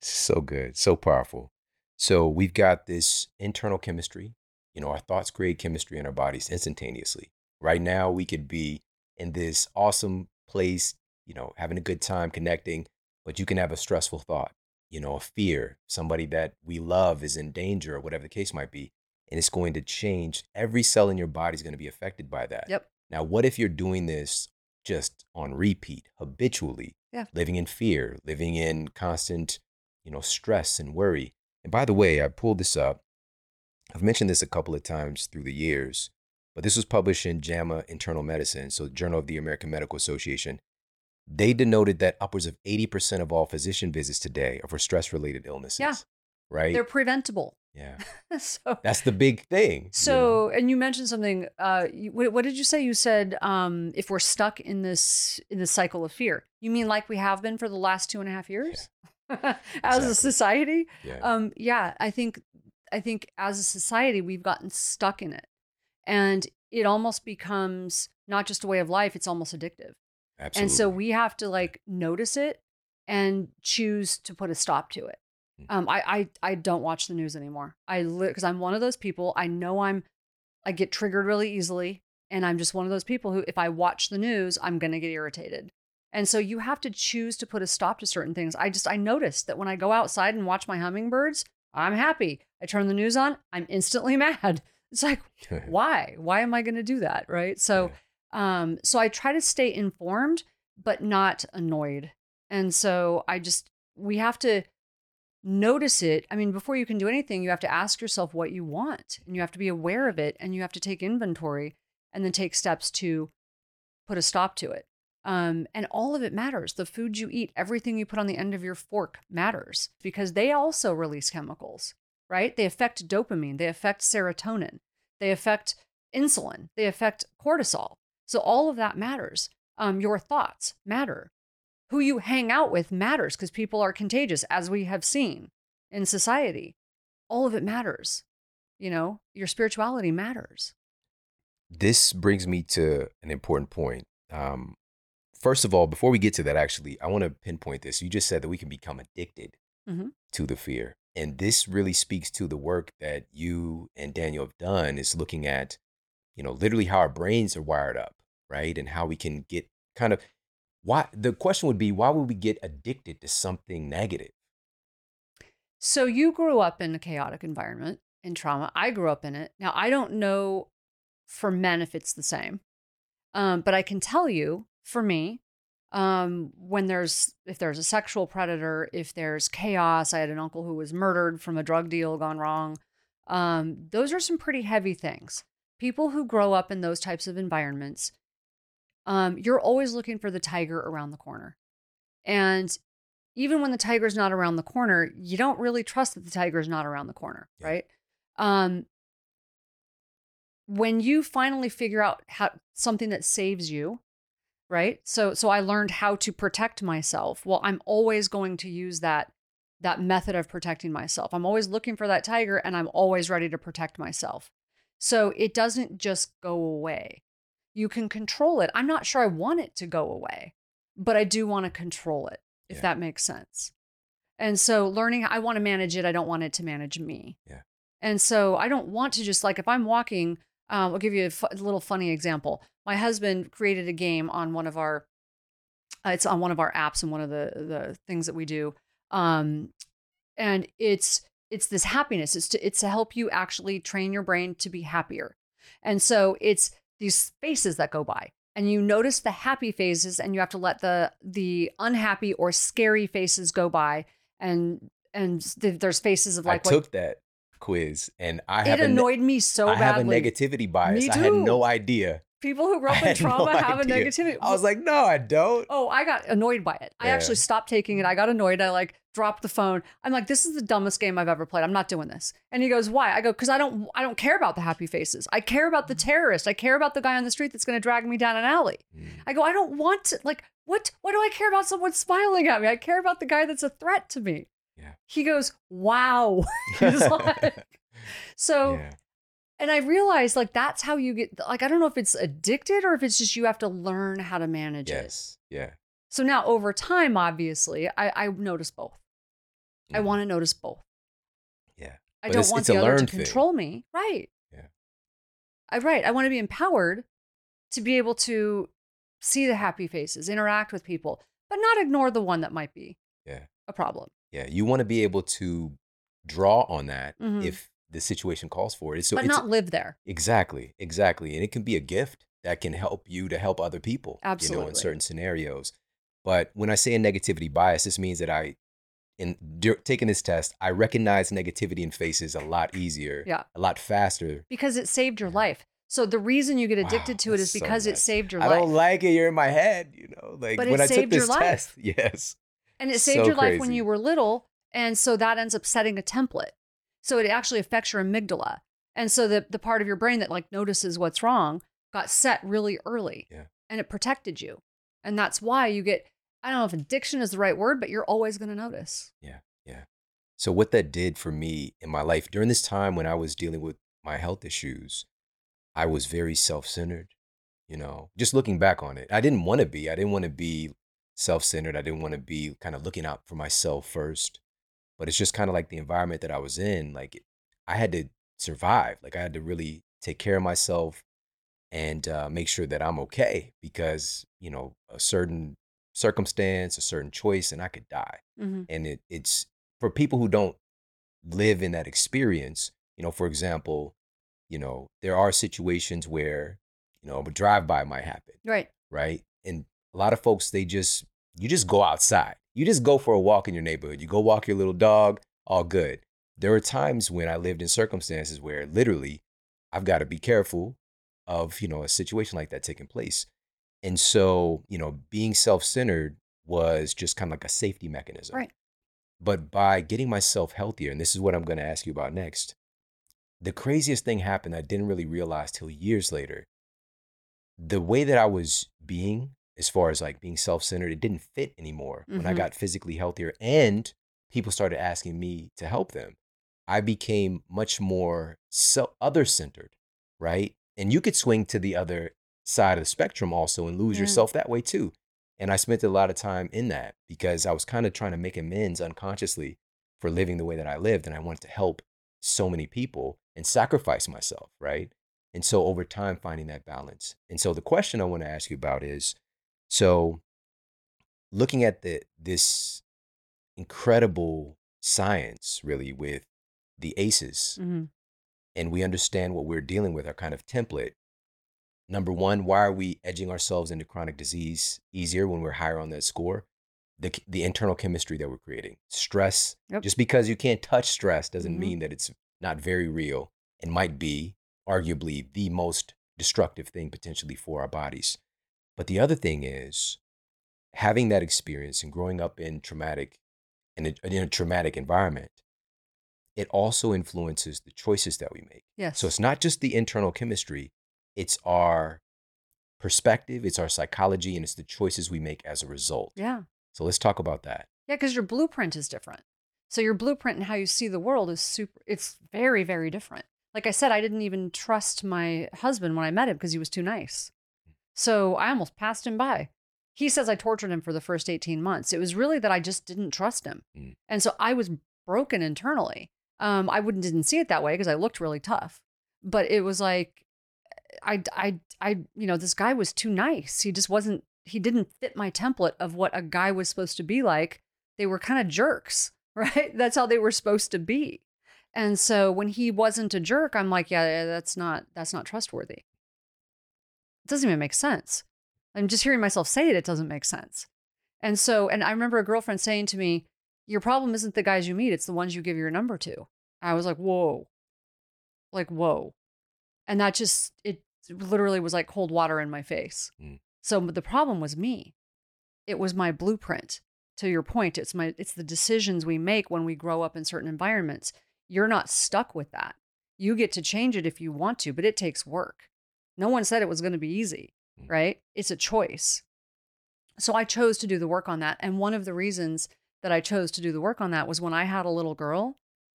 So good. So powerful. So we've got this internal chemistry. You know, our thoughts create chemistry in our bodies instantaneously. Right now, we could be in this awesome place, you know, having a good time connecting, but you can have a stressful thought, you know, a fear, somebody that we love is in danger or whatever the case might be. And it's going to change. Every cell in your body is going to be affected by that. Yep. Now, what if you're doing this just on repeat, habitually, Yeah. living in fear, living in constant, you know, stress and worry? And by the way, I pulled this up. I've mentioned this a couple of times through the years, but this was published in JAMA Internal Medicine, so Journal of the American Medical Association. They denoted that upwards of 80% of all physician visits today are for stress related illnesses. Yeah. Right? They're preventable. Yeah. so That's the big thing. So, and you mentioned something. Uh, you, what, what did you say? You said um, if we're stuck in this in this cycle of fear, you mean like we have been for the last two and a half years, as Exactly. a society? yeah. Um, yeah, I think I think as a society we've gotten stuck in it, and it almost becomes not just a way of life; it's almost addictive. Absolutely. And so we have to like notice it and choose to put a stop to it. Mm. Um, I, I I don't watch the news anymore. I because I'm one of those people. I know I'm I get triggered really easily, and I'm just one of those people who, if I watch the news, I'm gonna get irritated. And so you have to choose to put a stop to certain things. I just I noticed that when I go outside and watch my hummingbirds, I'm happy. I turn the news on, I'm instantly mad. It's like why why am i going to do that right so um so i try to stay informed but not annoyed and so i just we have to notice it i mean before you can do anything you have to ask yourself what you want and you have to be aware of it and you have to take inventory and then take steps to put a stop to it um, and all of it matters the food you eat everything you put on the end of your fork matters because they also release chemicals right? They affect dopamine, they affect serotonin, they affect insulin, they affect cortisol. So all of that matters. Um, your thoughts matter. Who you hang out with matters because people are contagious, as we have seen in society. All of it matters. You know, your spirituality matters. this brings me to an important point. Um, first of all, before we get to that, actually, I want to pinpoint this. You just said that we can become addicted Mhm. to the fear. And this really speaks to the work that you and Daniel have done is looking at, you know, literally how our brains are wired up, right? And how we can get kind of why the question would be, why would we get addicted to something negative? So you grew up in a chaotic environment and trauma. I grew up in it. Now I don't know for men if it's the same, um, but I can tell you for me, um, when there's if there's a sexual predator, if there's chaos. I had an uncle who was murdered from a drug deal gone wrong. Um, those are some pretty heavy things. People who grow up in those types of environments, um, you're always looking for the tiger around the corner, and even when the tiger's not around the corner, you don't really trust that the tiger's not around the corner, Yeah. right? Um, when you finally figure out how something that saves you, right? So so I learned how to protect myself. Well, I'm always going to use that that method of protecting myself. I'm always looking for that tiger and I'm always ready to protect myself. So it doesn't just go away. You can control it. I'm not sure I want it to go away, but I do want to control it if Yeah. that makes sense. And so learning I want to manage it, I don't want it to manage me. Yeah. And so I don't want to just like if I'm walking, um, I'll give you a little funny example. My husband created a game on one of our, uh, it's on one of our apps and one of the the things that we do, um, and it's it's this happiness. It's to it's to help you actually train your brain to be happier. And so it's these phases that go by, and you notice the happy phases, and you have to let the the unhappy or scary faces go by, and and th- there's faces of like I what took that quiz and I it have a ne- annoyed me so I have a negativity bias. I had no idea. People who grew I up in had no trauma have a negativity. I was like, no, I don't. Oh, I got annoyed by it. I actually stopped taking it. I got annoyed. I like dropped the phone. I'm like, this is the dumbest game I've ever played. I'm not doing this. And he goes, why? I go, because I don't I don't care about the happy faces. I care about the Mm. terrorist. I care about the guy on the street that's gonna drag me down an alley. Mm. I go, I don't want to like what what do I care about someone smiling at me? I care about the guy that's a threat to me. Yeah. He goes, Wow. Like- so yeah. and I realized like that's how you get like I don't know if it's addicted or if it's just you have to learn how to manage it. Yes. Yeah. So now over time, obviously, I, I notice both. I Mhm. want to notice both. Yeah. I But don't want the other to learned thing. control me. Right. Yeah. I right. I want to be empowered to be able to see the happy faces, interact with people, but not ignore the one that might be Yeah. a problem. Yeah. You want to be able to draw on that Mhm. if the situation calls for it. So but it's not live there. exactly, exactly, and it can be a gift that can help you to help other people. You know, in certain scenarios. But when I say a negativity bias, this means that I in dur- taking this test, I recognize negativity in faces a lot easier, Yeah. a lot faster. because it saved your life. So the reason you get addicted Wow, to it is is so because it saved your life. I don't like it. You're in my head, you know. Like But when it I took saved your this life. test, yes, And it saved So your life when you were little. And so that ends up setting a template. So it actually affects your amygdala. And so the, the part of your brain that like notices what's wrong got set really early. Yeah. And it protected you. And that's why you get, I don't know if addiction is the right word, but you're always going to notice. Yeah. Yeah. So what that did for me in my life during this time when I was dealing with my health issues, I was very self-centered. You know, just looking back on it, I didn't want to be. I didn't want to be self-centered. I didn't want to be kind of looking out for myself first. But it's just kind of like the environment that I was in. Like I had to survive. Like I had to really take care of myself and uh, make sure that I'm okay because you know a certain circumstance, a certain choice, and I could die. Mm-hmm. and it, it's for people who don't live in that experience you know for example you know there are situations where you know a drive-by might happen Right. right? And a lot of folks they just you just go outside. You just go for a walk in your neighborhood. You go walk your little dog all good. There are times when i lived in circumstances where literally i've got to be careful of you know a situation like that taking place and so you know being self-centered was just kind of like a safety mechanism Right. but by getting myself healthier, and this is what I'm going to ask you about next, the craziest thing happened I didn't really realize till years later. The way that I was being, as far as like being self centered, it didn't fit anymore when I Mhm. got physically healthier and people started asking me to help them. I became much more other centered, right? And you could swing to the other side of the spectrum also and lose Yeah. yourself that way too. And I spent a lot of time in that because I was kind of trying to make amends unconsciously for living the way that I lived. And I wanted to help so many people and sacrifice myself, right? And so over time, finding that balance. And so the question I want to ask you about is so looking at the this incredible science really with the ACEs, Mm-hmm. and we understand what we're dealing with, our kind of template. Number one, why are we edging ourselves into chronic disease easier when we're higher on that score? The, the internal chemistry that we're creating. Stress, Yep. just because you can't touch stress doesn't Mhm. mean that it's not very real and might be arguably the most destructive thing potentially for our bodies. But the other thing is having that experience and growing up in traumatic in a, in a traumatic environment, it also influences the choices that we make. Yes. So it's not just the internal chemistry, it's our perspective, it's our psychology, and it's the choices we make as a result. yeah. So let's talk about that. Yeah, because your blueprint is different. So your blueprint and how you see the world is super. It's very, very different. Like I said, I didn't even trust my husband when I met him because he was too nice. So I almost passed him by. He says I tortured him for the first 18 months. It was really that I just didn't trust him. Mm. And so I was broken internally. Um, I wouldn't didn't see it that way because I looked really tough. But it was like I I I you know, this guy was too nice. He just wasn't he didn't fit my template of what a guy was supposed to be like. They were kind of jerks, right? That's how they were supposed to be. And so when he wasn't a jerk, I'm like, yeah, that's not that's not trustworthy. It doesn't even make sense. I'm just hearing myself say it, it doesn't make sense. And so, and I remember a girlfriend saying to me, Your problem isn't the guys you meet, it's the ones you give your number to. I was like, Whoa. Like, whoa. And that just, it literally was like cold water in my face. Mm. So the problem was me. It was my blueprint. To your point, it's my it's the decisions we make when we grow up in certain environments. You're not stuck with that. You get to change it if you want to, but it takes work. No one said it was going to be easy, Mm. right? It's a choice. So I chose to do the work on that. And one of the reasons that I chose to do the work on that was when I had a little girl,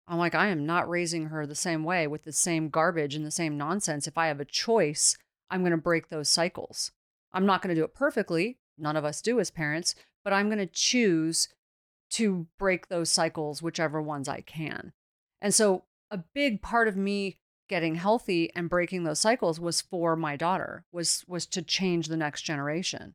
I'm like, I am not raising her the same way with the same garbage and the same nonsense. If I have a choice, I'm going to break those cycles. I'm not going to do it perfectly. None of us do as parents, but I'm going to choose to break those cycles, whichever ones I can. And so a big part of me getting healthy and breaking those cycles was for my daughter, was was to change the next generation.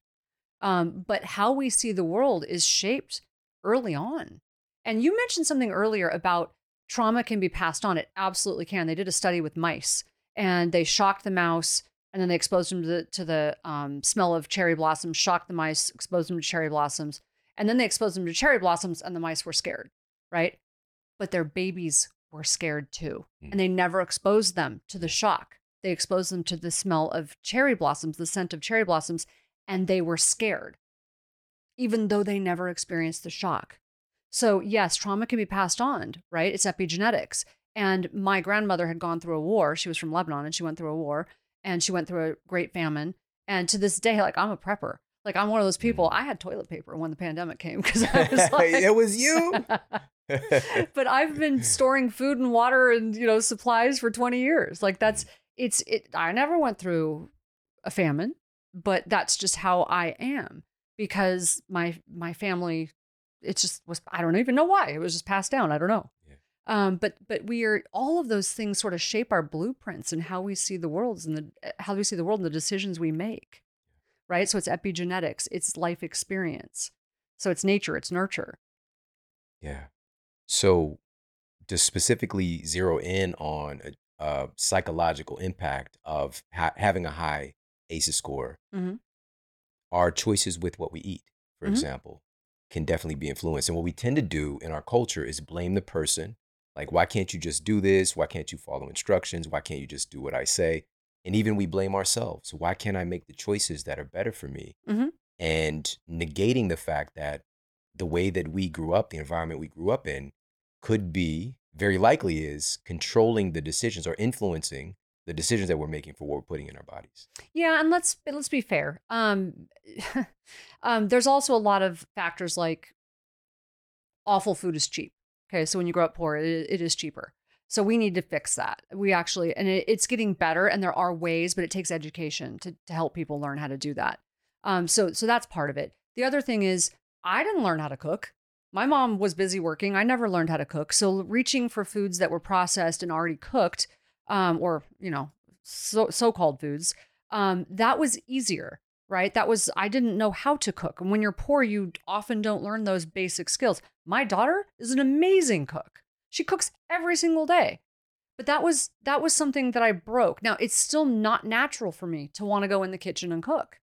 Um, but how we see the world is shaped early on. And you mentioned something earlier about trauma can be passed on. It absolutely can. They did a study with mice and they shocked the mouse and then they exposed them to the, to the um, smell of cherry blossoms, shocked the mice, exposed them to cherry blossoms. And then they exposed them to cherry blossoms and the mice were scared, right? But their babies were scared too. Mm. And they never exposed them to the shock. They exposed them to the smell of cherry blossoms, the scent of cherry blossoms, and they were scared, even though they never experienced the shock. So, yes, trauma can be passed on, right? It's epigenetics. And my grandmother had gone through a war. She was from Lebanon and she went through a war and she went through a great famine. And to this day, like I'm a prepper. Like I'm one of those people. Mm. I had toilet paper when the pandemic came because I was like, it was you. but I've been storing food and water and you know supplies for 20 years. Like that's mm. it's it I never went through a famine, but that's just how I am because my my family it just was I don't even know why. It was just passed down. I don't know. Yeah. Um, but but we are all of those things sort of shape our blueprints and how we see the world and the how we see the world and the decisions we make. Right? So it's epigenetics, it's life experience. So it's nature, it's nurture. Yeah. So to specifically zero in on a, a psychological impact of ha- having a high ACEs score, Mhm. our choices with what we eat, for Mhm. example, can definitely be influenced. And what we tend to do in our culture is blame the person. Like, why can't you just do this? Why can't you follow instructions? Why can't you just do what I say? And even we blame ourselves. Why can't I make the choices that are better for me? Mhm. And negating the fact that the way that we grew up, the environment we grew up in, could be very likely is controlling the decisions or influencing the decisions that we're making for what we're putting in our bodies. Yeah, and let's let's be fair. Um, um, there's also a lot of factors like awful food is cheap. Okay, so when you grow up poor, it, it is cheaper. So we need to fix that. We actually, and it, it's getting better, and there are ways, but it takes education to to help people learn how to do that. Um, so so that's part of it. The other thing is, I didn't learn how to cook. My mom was busy working. I never learned how to cook. So reaching for foods that were processed and already cooked, um, or you know, so so-called foods, um, that was easier, right? That was I didn't know how to cook. And when you're poor, you often don't learn those basic skills. My daughter is an amazing cook. She cooks every single day. But that was that was something that I broke. Now, it's still not natural for me to want to go in the kitchen and cook.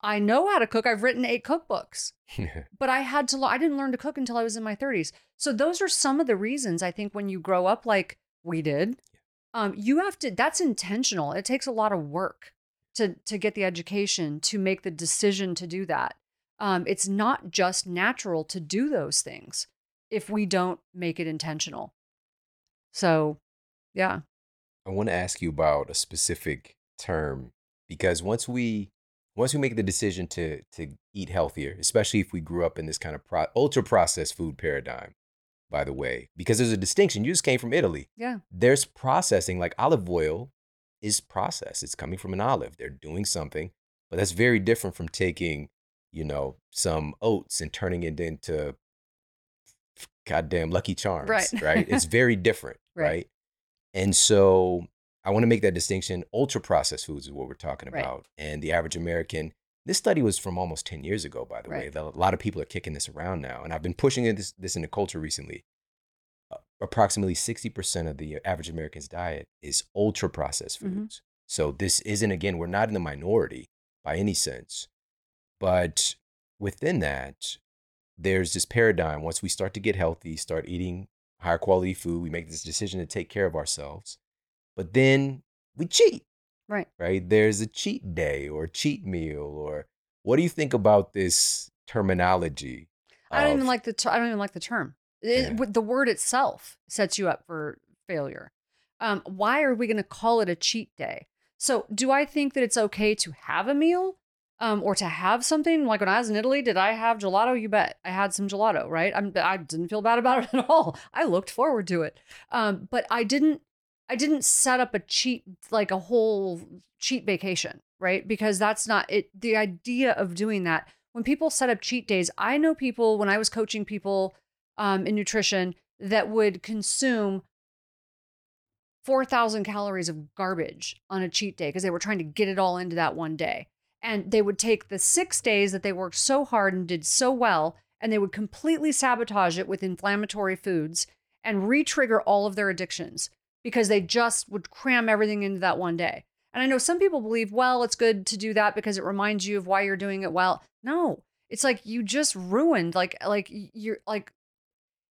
I know how to cook. I've written 8 cookbooks but I had to, I didn't learn to cook until I was in my 30s. So those are some of the reasons I think when you grow up like we did, um, you have to, that's intentional. It takes a lot of work to, to get the education, to make the decision to do that. Um, it's not just natural to do those things if we don't make it intentional. So, yeah. I want to ask you about a specific term because once we once we make the decision to to eat healthier, especially if we grew up in this kind of pro- ultra processed food paradigm, by the way, because there's a distinction. You just came from Italy. Yeah. There's processing, like olive oil is processed. It's coming from an olive. They're doing something, but that's very different from taking, you know, some oats and turning it into goddamn Lucky Charms. Right. Right. It's very different. Right. right. And so I want to make that distinction. Ultra processed foods is what we're talking Right. about. And the average American, this study was from almost 10 years ago, by the way. Right. A lot of people are kicking this around now. And I've been pushing this, this into culture recently. Uh, approximately 60% of the average American's diet is ultra processed Mhm. foods. So this isn't, again, we're not in the minority by any sense. But within that, there's this paradigm. Once we start to get healthy, start eating higher quality food, we make this decision to take care of ourselves. But then we cheat, Right. right? There's a cheat day or cheat meal or what do you think about this terminology? I don't even like the ter- I don't even like the term. It- Yeah. the word itself sets you up for failure. Um, why are we going to call it a cheat day? So, do I think that it's okay to have a meal, um, or to have something like when I was in Italy? Did I have gelato? You bet, I had some gelato. Right? I'm, I didn't feel bad about it at all. I looked forward to it, um, but I didn't. I didn't set up a cheat like a whole cheat vacation, right? Because that's not it. The idea of doing that when people set up cheat days, I know people when I was coaching people um, in nutrition that would consume 4,000 calories of garbage on a cheat day because they were trying to get it all into that one day. And they would take the six days that they worked so hard and did so well, and they would completely sabotage it with inflammatory foods and re trigger all of their addictions because they just would cram everything into that one day. And I know some people believe, well, it's good to do that because it reminds you of why you're doing it well. No, It's like you just ruined like like you're like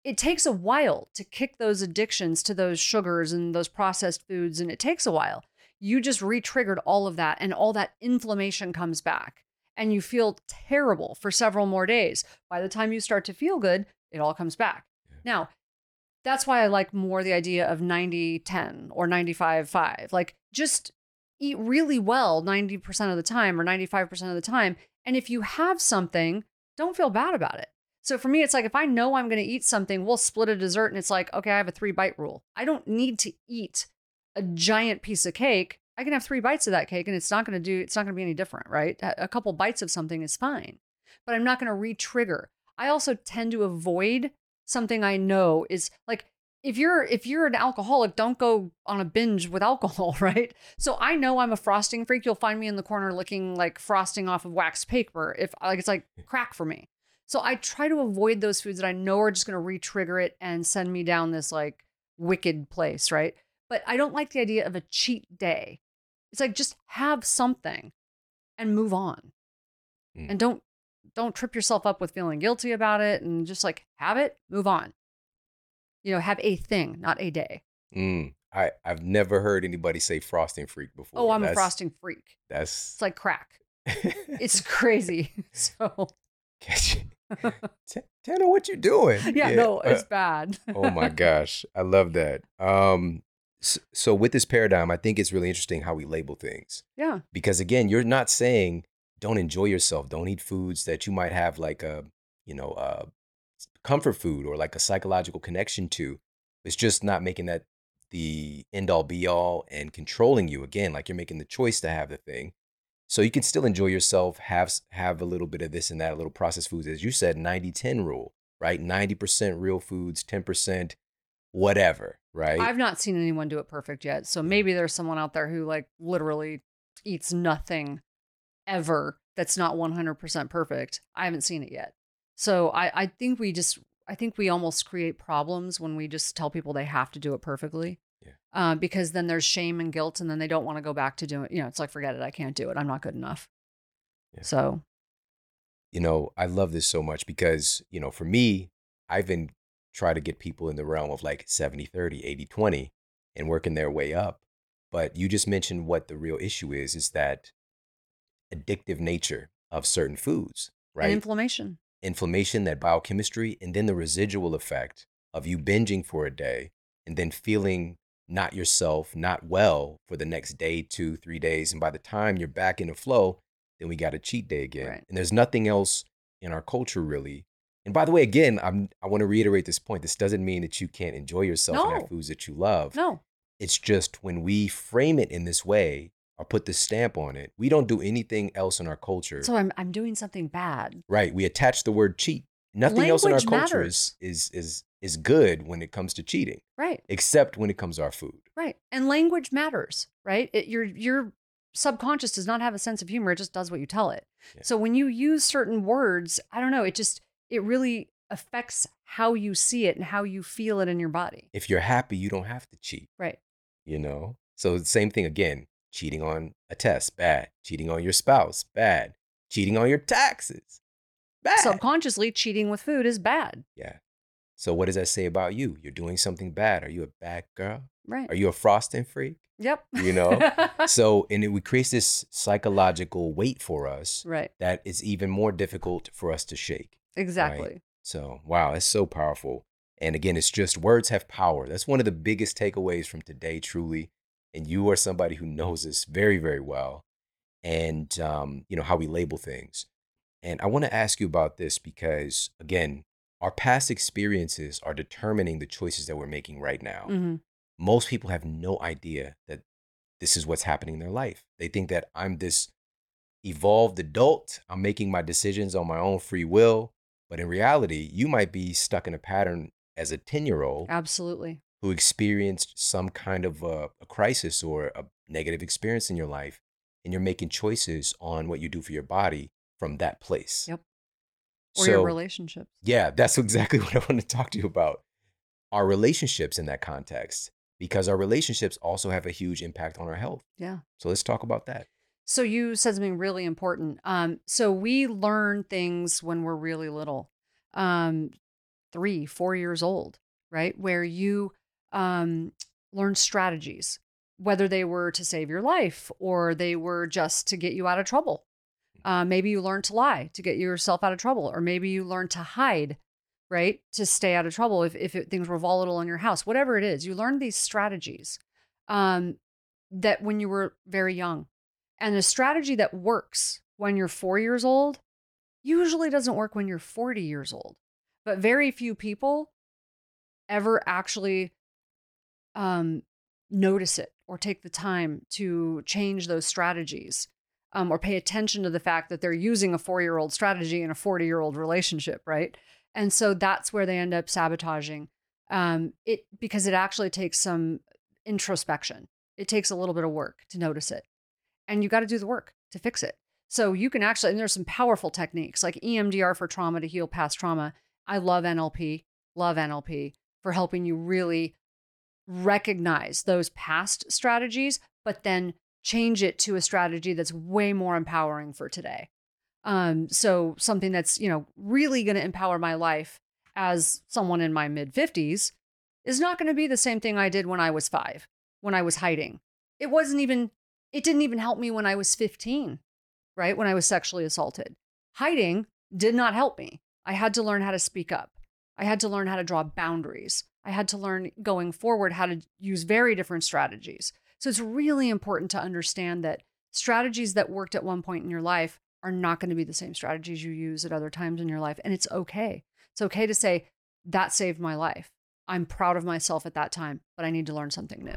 it takes a while to kick those addictions to those sugars and those processed foods and it takes a while. You just re-triggered all of that and all that inflammation comes back and you feel terrible for several more days. By the time you start to feel good, it all comes back. Now, that's why I like more the idea of 90 10 or 95 5. Like just eat really well 90% of the time or 95% of the time. And if you have something, don't feel bad about it. So for me, it's like if I know I'm going to eat something, we'll split a dessert and it's like, okay, I have a three bite rule. I don't need to eat a giant piece of cake. I can have three bites of that cake and it's not going to do, it's not going to be any different, right? A couple bites of something is fine, but I'm not going to re trigger. I also tend to avoid something I know is like if you're if you're an alcoholic, don't go on a binge with alcohol, right? So I know I'm a frosting freak. You'll find me in the corner looking like frosting off of wax paper. If like it's like crack for me. So I try to avoid those foods that I know are just going to re-trigger it and send me down this like wicked place, right? But I don't like the idea of a cheat day. It's like just have something and move on. Mm. And don't don't trip yourself up with feeling guilty about it and just like have it, move on. You know, have a thing, not a day. Mm, I, I've never heard anybody say frosting freak before. Oh, I'm that's, a frosting freak. That's it's like crack. it's crazy. So Tana, what you doing? Yeah, yeah. no, it's uh, bad. oh my gosh. I love that. Um so with this paradigm, I think it's really interesting how we label things. Yeah. Because again, you're not saying don't enjoy yourself. Don't eat foods that you might have like a, you know, a comfort food or like a psychological connection to. It's just not making that the end all be all and controlling you again, like you're making the choice to have the thing. So you can still enjoy yourself, have have a little bit of this and that, a little processed foods, as you said, 90-10 rule, right? 90% real foods, 10% whatever, right? I've not seen anyone do it perfect yet. So mm. maybe there's someone out there who like literally eats nothing ever that's not 100% perfect. I haven't seen it yet. So I, I think we just, I think we almost create problems when we just tell people they have to do it perfectly. Yeah. Uh, because then there's shame and guilt, and then they don't want to go back to doing. You know, it's like forget it. I can't do it. I'm not good enough. Yeah. So, you know, I love this so much because you know, for me, I've been trying to get people in the realm of like 70 30 80 20 and working their way up but you just mentioned what the real issue is is that addictive nature of certain foods, right? And inflammation. Inflammation, that biochemistry, and then the residual effect of you binging for a day and then feeling not yourself, not well for the next day, two, three days. And by the time you're back in the flow, then we got a cheat day again. Right. And there's nothing else in our culture really. And by the way, again, I'm, I want to reiterate this point. This doesn't mean that you can't enjoy yourself no. and have foods that you love. No. It's just when we frame it in this way, or put the stamp on it. We don't do anything else in our culture. So I'm I'm doing something bad. Right. We attach the word cheat. Nothing Language else in our culture is, is is is good when it comes to cheating. Right. Except when it comes to our food. Right. And language matters, right? It, your your subconscious does not have a sense of humor. It just does what you tell it. Yeah. So when you use certain words, I don't know, it just it really affects how you see it and how you feel it in your body. If you're happy, you don't have to cheat. Right. You know? So same thing again Cheating on a test, bad. Cheating on your spouse, bad. Cheating on your taxes, bad. Subconsciously, cheating with food is bad. Yeah. So what does that say about you? You're doing something bad. Are you a bad girl? Right. Are you a frosting freak? Yep. You know? so, and it would create this psychological weight for us. Right. That is even more difficult for us to shake. Exactly. Right? So, wow, it's so powerful. And again, it's just words have power. That's one of the biggest takeaways from today, truly and you are somebody who knows this very very well and um, you know how we label things. And i want to ask you about this because again our past experiences are determining the choices that we're making right now. Mm-hmm. most people have no idea that this is what's happening in their life. They think that i'm this evolved adult i'm making my decisions on my own free will but in reality you might be stuck in a pattern as a 10 year old absolutely who experienced some kind of a, a, crisis or a negative experience in your life, and you're making choices on what you do for your body from that place. Yep. Or so, your relationships. Yeah, that's exactly what I want to talk to you about. Our relationships in that context, because our relationships also have a huge impact on our health. Yeah. So let's talk about that. So you said something really important. Um, so we learn things when we're really little, um, three, four years old, right? Where you um, learn strategies, whether they were to save your life or they were just to get you out of trouble. Uh, maybe you learned to lie to get yourself out of trouble, or maybe you learned to hide, right, to stay out of trouble if, if it, things were volatile in your house. Whatever it is, you learn these strategies um, that when you were very young. And a strategy that works when you're four years old usually doesn't work when you're 40 years old. But very few people ever actually um, notice it or take the time to change those strategies um, or pay attention to the fact that they're using a four year old strategy in a 40 year old relationship, right? And so that's where they end up sabotaging um, it because it actually takes some introspection. It takes a little bit of work to notice it. And you got to do the work to fix it. So you can actually, and there's some powerful techniques like EMDR for trauma to heal past trauma. I love NLP, love NLP for helping you really recognize those past strategies, but then change it to a strategy that's way more empowering for today. Um, so something that's, you know, really going to empower my life as someone in my mid 50s is not going to be the same thing I did when I was 5, when I was hiding. It wasn't even it didn't even help me when I was 15, right? When I was sexually assaulted. Hiding did not help me. I had to learn how to speak up. I had to learn how to draw boundaries. I had to learn going forward how to use very different strategies. So it's really important to understand that strategies that worked at one point in your life are not going to be the same strategies you use at other times in your life. And it's okay. It's okay to say, that saved my life. I'm proud of myself at that time, but I need to learn something new.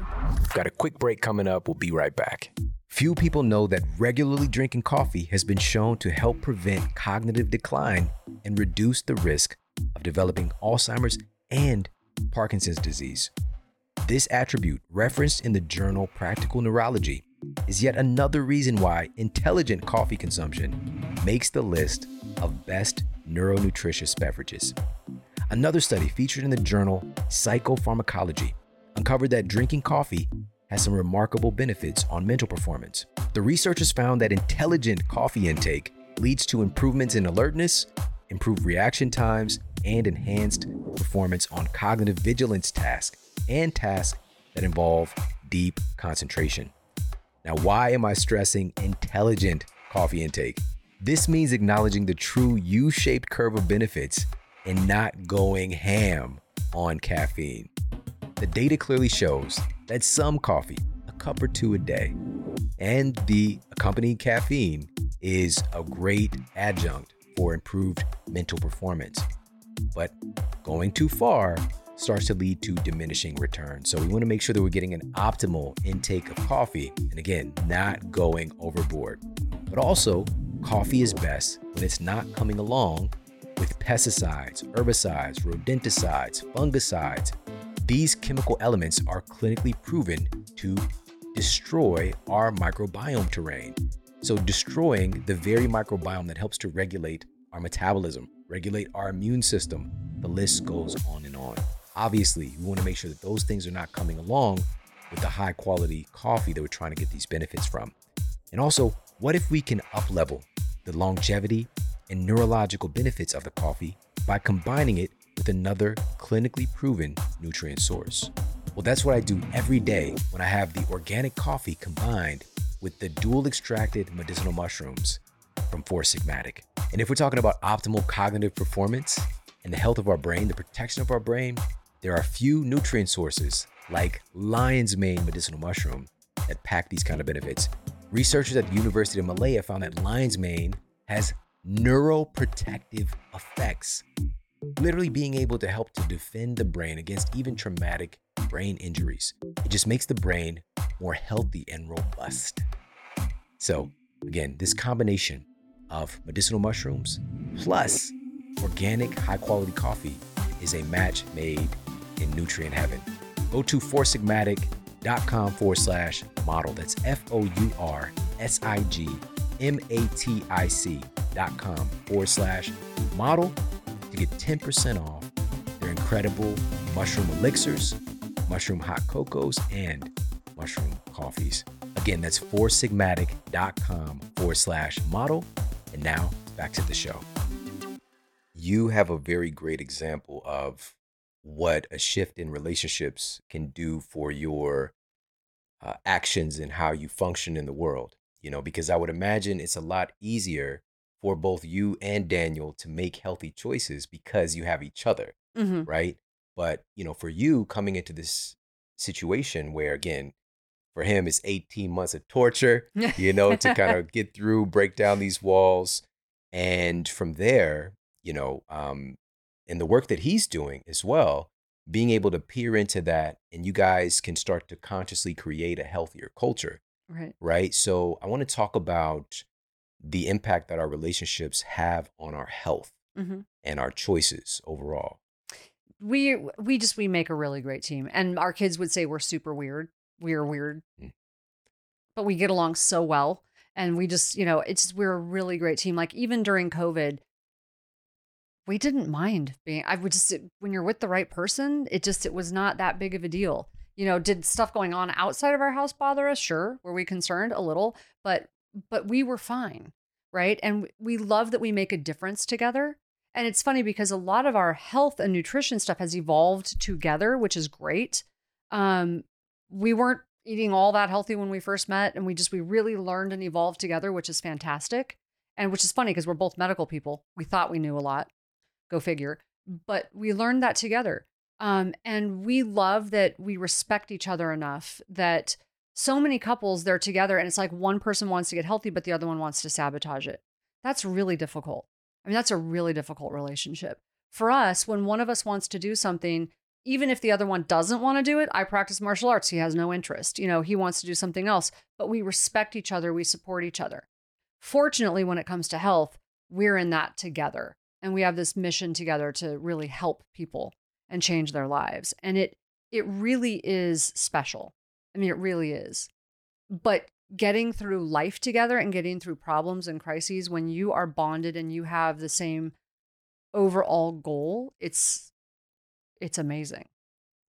Got a quick break coming up. We'll be right back. Few people know that regularly drinking coffee has been shown to help prevent cognitive decline and reduce the risk of developing Alzheimer's and Parkinson's disease. This attribute, referenced in the journal Practical Neurology, is yet another reason why intelligent coffee consumption makes the list of best neuronutritious beverages. Another study featured in the journal Psychopharmacology uncovered that drinking coffee has some remarkable benefits on mental performance. The researchers found that intelligent coffee intake leads to improvements in alertness, improved reaction times, and enhanced performance on cognitive vigilance tasks and tasks that involve deep concentration. Now, why am I stressing intelligent coffee intake? This means acknowledging the true U shaped curve of benefits and not going ham on caffeine. The data clearly shows that some coffee, a cup or two a day, and the accompanying caffeine is a great adjunct for improved mental performance. But going too far starts to lead to diminishing returns. So we want to make sure that we're getting an optimal intake of coffee. And again, not going overboard. But also, coffee is best when it's not coming along with pesticides, herbicides, rodenticides, fungicides. These chemical elements are clinically proven to destroy our microbiome terrain. So, destroying the very microbiome that helps to regulate our metabolism, regulate our immune system, the list goes on and on. Obviously, we want to make sure that those things are not coming along with the high quality coffee that we're trying to get these benefits from. And also, what if we can up level the longevity and neurological benefits of the coffee by combining it with another clinically proven nutrient source. Well, that's what I do every day when I have the organic coffee combined with the dual extracted medicinal mushrooms from Four Sigmatic. And if we're talking about optimal cognitive performance and the health of our brain, the protection of our brain, there are few nutrient sources like lion's mane medicinal mushroom that pack these kind of benefits. Researchers at the University of Malaya found that lion's mane has neuroprotective effects, literally being able to help to defend the brain against even traumatic brain injuries. It just makes the brain more healthy and robust. So, again, this combination of medicinal mushrooms plus organic, high quality coffee is a match made in nutrient heaven. Go to foursigmatic.com forward slash model. That's F O U R S I G M A T I C dot com forward slash model to get 10% off their incredible mushroom elixirs, mushroom hot cocos, and mushroom coffees. Again, that's foursigmatic.com forward slash model. And now back to the show. You have a very great example of what a shift in relationships can do for your uh, actions and how you function in the world. You know, because I would imagine it's a lot easier for both you and Daniel to make healthy choices because you have each other, hmm right? But, you know, for you coming into this situation where, again, for him, it's 18 months of torture, you know, to kind of get through, break down these walls. And from there, you know, um, and the work that he's doing as well, being able to peer into that and you guys can start to consciously create a healthier culture, right. right? So I want to talk about the impact that our relationships have on our health hmm and our choices overall. we we just we make a really great team and our kids would say we're super weird we're weird. Mm. but we get along so well and we just you know it's we're a really great team like even during covid we didn't mind being i would just when you're with the right person it just it was not that big of a deal. You know did stuff going on outside of our house bother us? Sure were we concerned? A little but but we were fine right? And we love that we make a difference together and it's funny because a lot of our health and nutrition stuff has evolved together which is great um we weren't eating all that healthy when we first met and we just we really learned and evolved together which is fantastic and which is funny because we're both medical people. We thought we knew a lot. Go figure. But we learned that together um, and we love that we respect each other enough that so many couples they're together and it's like one person wants to get healthy but the other one wants to sabotage it. That's really difficult. I mean that's a really difficult relationship. For us when one of us wants to do something even if the other one doesn't want to do it i practice martial arts he has no interest you know he wants to do something else but we respect each other we support each other. Fortunately when it comes to health we're in that together and we have this mission together to really help people and change their lives and it it really is special. I mean it really is. But getting through life together and getting through problems and crises when you are bonded and you have the same overall goal it's it's amazing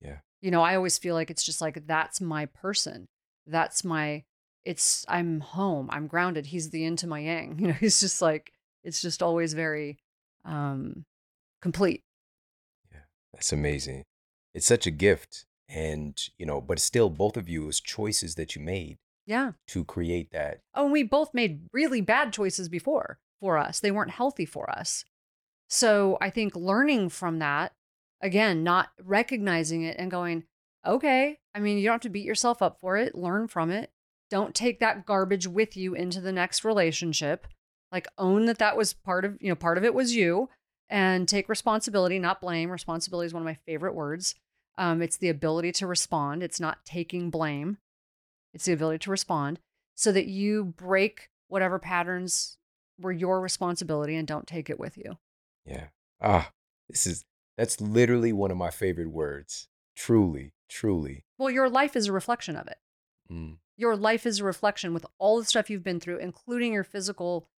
Yeah. you know i always feel like it's just like that's my person that's my it's i'm home i'm grounded he's the yin to my yang you know he's just like it's just always very um complete Yeah. That's amazing. It's such a gift. And, you know, but still, both of you is choices that you made yeah to create that. Oh, and we both made really bad choices before for us. They weren't healthy for us. So I think learning from that, again, not recognizing it and going, okay, I mean, you don't have to beat yourself up for it. Learn from it. Don't take that garbage with you into the next relationship. Like own that that was part of, you know, part of it was you and take responsibility, not blame. Responsibility is one of my favorite words. Um, it's the ability to respond. It's not taking blame. It's the ability to respond so that you break whatever patterns were your responsibility and don't take it with you. Yeah. Ah, this is, that's literally one of my favorite words. Truly, truly. Well, your life is a reflection of it. Mm, Your life is a reflection with all the stuff you've been through, including your physical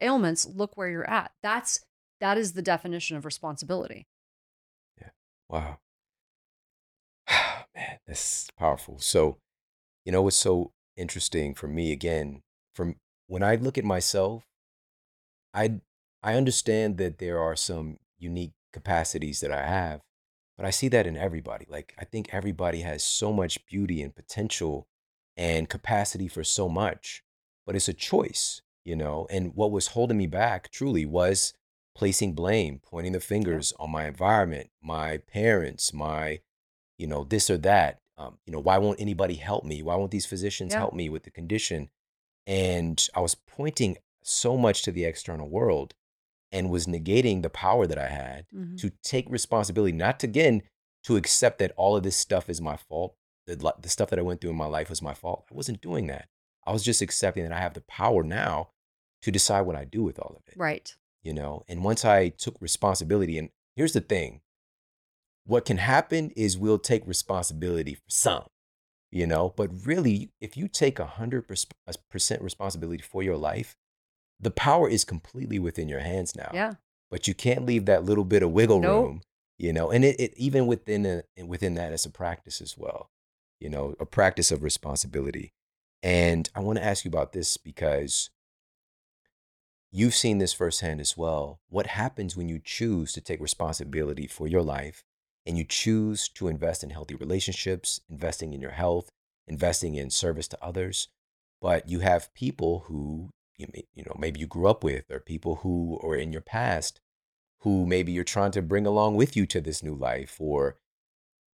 ailments. Look where you're at. That's that is the definition of responsibility. Yeah. Wow. Man, that's powerful. So, you know what's so interesting for me again, from when I look at myself, I I understand that there are some unique capacities that I have, but I see that in everybody. Like I think everybody has so much beauty and potential and capacity for so much, but it's a choice, you know. And what was holding me back truly was placing blame, pointing the fingers on my environment, my parents, my, you know, this or that. Um, you know, why won't anybody help me? Why won't these physicians Yeah. help me with the condition? And I was pointing so much to the external world and was negating the power that I had Mhm. to take responsibility, not to again to accept that all of this stuff is my fault. The, the stuff that I went through in my life was my fault. I wasn't doing that. I was just accepting that I have the power now to decide what I do with all of it. Right. You know, and once I took responsibility, and here's the thing what can happen is we'll take responsibility for some, you know, but really, if you take 100% responsibility for your life, the power is completely within your hands now Yeah. but you can't leave that little bit of wiggle Nope. room, you know. And it, it even within a, within that, it's a practice as well, you know, a practice of responsibility. And I want to ask you about this because you've seen this firsthand as well. What happens when you choose to take responsibility for your life and you choose to invest in healthy relationships, investing in your health, investing in service to others, but you have people who you, you know maybe you grew up with or people who or in your past who maybe you're trying to bring along with you to this new life or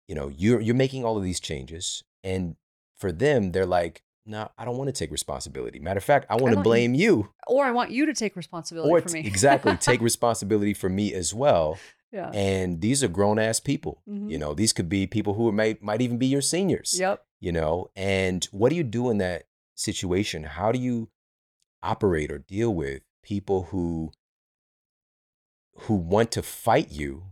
you know you're you're making all of these changes and for them they're like no i don't want to take responsibility matter of fact i want to blame you Or I want you to take responsibility or for me. exactly take responsibility for me as well yeah. and these are grown ass people Mhm. you know these could be people who might might even be your seniors Yep. you know and what do you do in that situation how do you operate or deal with people who who want to fight you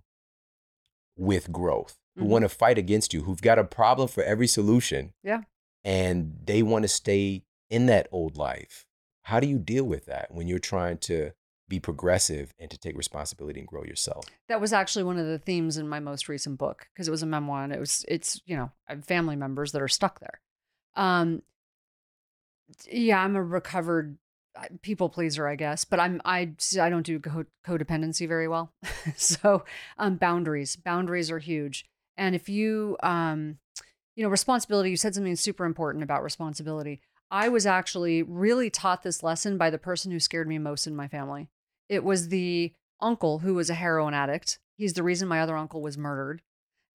with growth who Mhm. want to fight against you who've got a problem for every solution Yeah. and they want to stay in that old life how do you deal with that when you're trying to be progressive and to take responsibility and grow yourself That was actually one of the themes in my most recent book because it was a memoir and it was it's you know family members that are stuck there. Um, yeah, I'm a recovered people pleaser, I guess, but I'm I I don't do co- codependency very well. so um, boundaries boundaries are huge, and if you um, you know responsibility, you said something super important about responsibility. I was actually really taught this lesson by the person who scared me most in my family. It was the uncle who was a heroin addict. He's the reason my other uncle was murdered.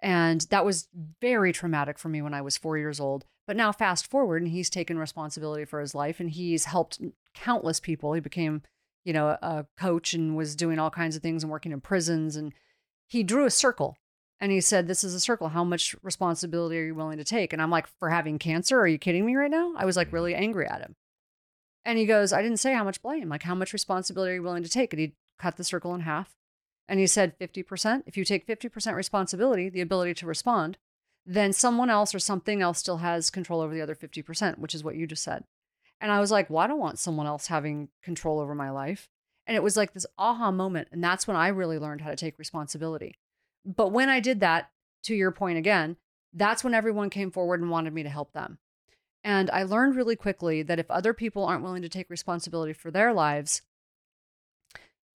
And that was very traumatic for me when I was four years old. But now, fast forward, and he's taken responsibility for his life and he's helped countless people. He became, you know, a coach and was doing all kinds of things and working in prisons. And he drew a circle and he said, This is a circle. How much responsibility are you willing to take? And I'm like, For having cancer? Are you kidding me right now? I was like mm-hmm. really angry at him. And he goes, I didn't say how much blame, like how much responsibility are you willing to take? And he cut the circle in half. And he said 50%. If you take 50% responsibility, the ability to respond, then someone else or something else still has control over the other 50%, which is what you just said. And I was like, well, I don't want someone else having control over my life. And it was like this aha moment. And that's when I really learned how to take responsibility. But when I did that, to your point again, that's when everyone came forward and wanted me to help them. And I learned really quickly that if other people aren't willing to take responsibility for their lives,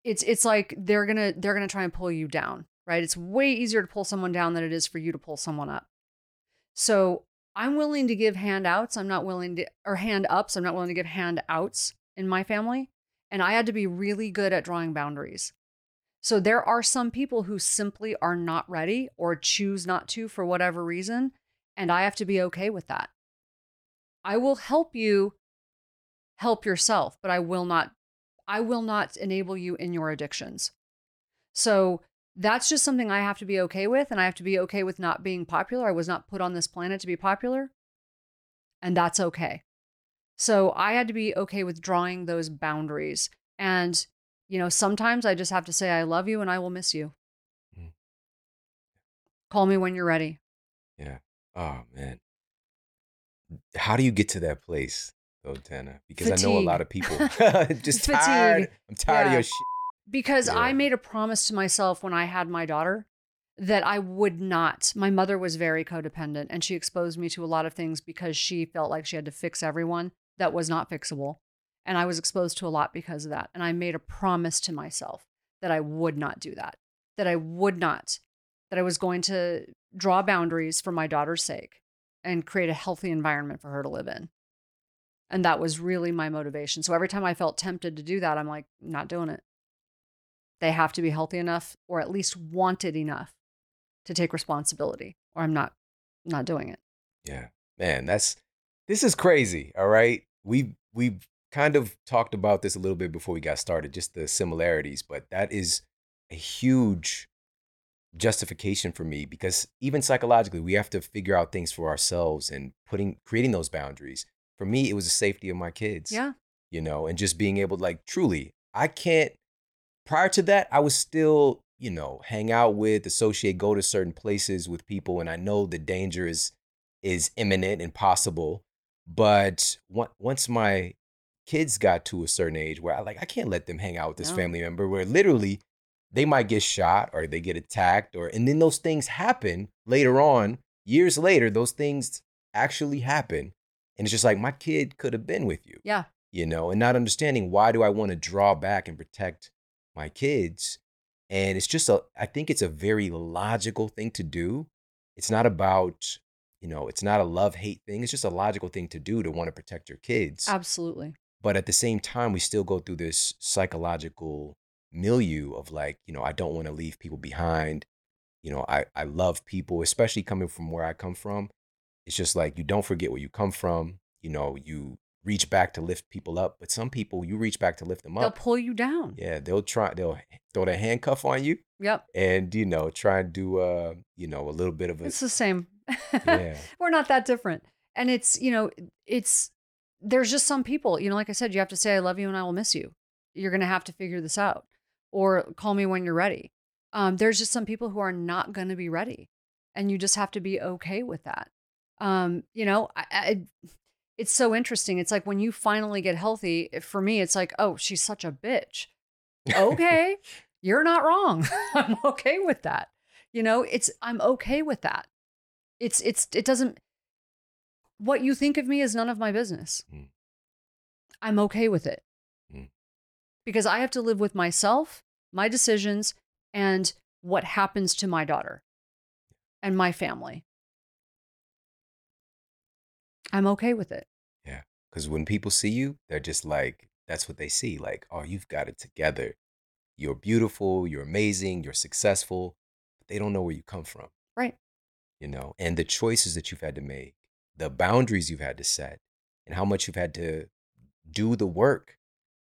it's it's like they're gonna they're gonna try and pull you down, right? It's way easier to pull someone down than it is for you to pull someone up. So I'm willing to give handouts. I'm not willing to or hand ups. I'm not willing to give handouts in my family. And I had to be really good at drawing boundaries. So there are some people who simply are not ready or choose not to for whatever reason. And I have to be okay with that. I will help you help yourself, but I will not I will not enable you in your addictions. So that's just something I have to be okay with. And I have to be okay with not being popular. I was not put on this planet to be popular. And that's okay. So I had to be okay with drawing those boundaries. And, you know, sometimes I just have to say, I love you and I will miss you. Mm. Call me when you're ready. Yeah. Oh man. How do you get to that place though, Tana? Because I know a lot of people just Fatigue. tired. I'm tired of your shit. Because I made a promise to myself when I had my daughter that I would not. My mother was very codependent and she exposed me to a lot of things because she felt like she had to fix everyone that was not fixable. And I was exposed to a lot because of that. And I made a promise to myself that I would not do that, that I would not, that I was going to draw boundaries for my daughter's sake and create a healthy environment for her to live in. And that was really my motivation. So every time I felt tempted to do that, I'm like, not doing it they have to be healthy enough or at least wanted enough to take responsibility or i'm not not doing it Yeah. Man, that's this is crazy. All right. We we've kind of talked about this a little bit before we got started, just the similarities, but that is a huge justification for me because even psychologically, we have to figure out things for ourselves and putting creating those boundaries. For me, it was the safety of my kids. yeah you know, and just being able to like truly, I can't. Prior to that, I was still, you know, hang out with, associate, go to certain places with people, and I know the danger is is imminent and possible. But once my kids got to a certain age where I like, I can't let them hang out with this No. family member where literally they might get shot or they get attacked or and then those things happen later on, years later, those things actually happen. And it's just like my kid could have been with you. Yeah. You know, and not understanding why do I want to draw back and protect my kids? And it's just a I think it's a very logical thing to do. It's not about, you know, it's not a love-hate thing. It's just a logical thing to do to want to protect your kids. Absolutely. But at the same time, we still go through this psychological milieu of like, you know, I don't want to leave people behind. You know, I, I love people, especially coming from where I come from. It's just like you don't forget where you come from. You know, you reach back to lift people up, but some people you reach back to lift them up. They'll pull you down. Yeah, they'll try, they'll throw their handcuff on you Yep. and, you know, try and do, uh, you know, a little bit of a, It's the same. yeah, We're not that different. And it's, you know, it's, there's just some people, you know, like I said, you have to say, I love you and I will miss you. You're going to have to figure this out or call me when you're ready. Um, there's just some people who are not going to be ready. And you just have to be okay with that. Um, you know, I, I, it's so interesting. It's like when you finally get healthy, for me, it's like, oh, she's such a bitch. Okay, you're not wrong. I'm okay with that. You know, it's, I'm okay with that. It's, it's, it doesn't, what you think of me is none of my business. Mm. I'm okay with it Mm. because I have to live with myself, my decisions, and what happens to my daughter and my family. I'm okay with it. Yeah. Because when people see you, they're just like, that's what they see. Like, oh, you've got it together. You're beautiful. You're amazing. You're successful. But they don't know where you come from, Right. you know, and the choices that you've had to make, the boundaries you've had to set, and how much you've had to do the work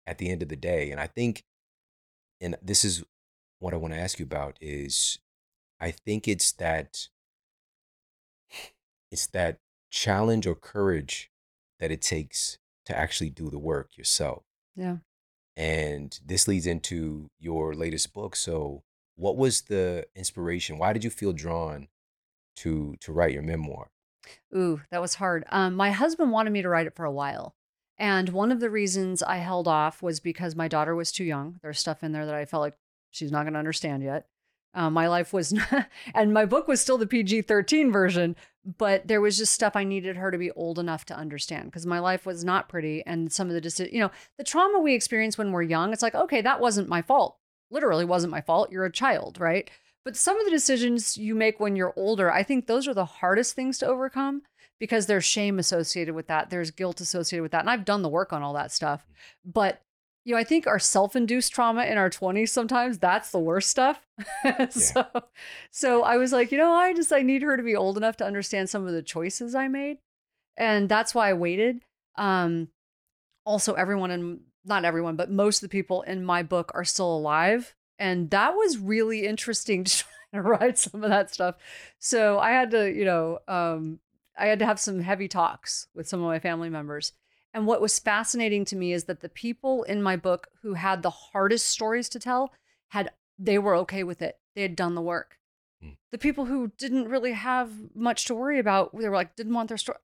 at the end of the day. And I think, and this is what I want to ask you about is I think it's that it's that challenge or courage that it takes to actually do the work yourself. Yeah. And this leads into your latest book. So, what was the inspiration? Why did you feel drawn to to write your memoir? Ooh, that was hard. Um, my husband wanted me to write it for a while. And one of the reasons I held off was because my daughter was too young. There's stuff in there that I felt like she's not going to understand yet. Uh, my life was, not, and my book was still the PG 13 version, but there was just stuff I needed her to be old enough to understand because my life was not pretty. And some of the, deci- you know, the trauma we experience when we're young, it's like, okay, that wasn't my fault. Literally wasn't my fault. You're a child, right? But some of the decisions you make when you're older, I think those are the hardest things to overcome because there's shame associated with that. There's guilt associated with that. And I've done the work on all that stuff. But, you know, I think our self induced trauma in our 20s sometimes, that's the worst stuff. so, so I was like, you know, I just, I need her to be old enough to understand some of the choices I made. And that's why I waited. Um, also, everyone in, not everyone, but most of the people in my book are still alive. And that was really interesting to try to write some of that stuff. So I had to, you know, um, I had to have some heavy talks with some of my family members. And what was fascinating to me is that the people in my book who had the hardest stories to tell had they were okay with it. They had done the work. Mm. The people who didn't really have much to worry about, they were like didn't want their story.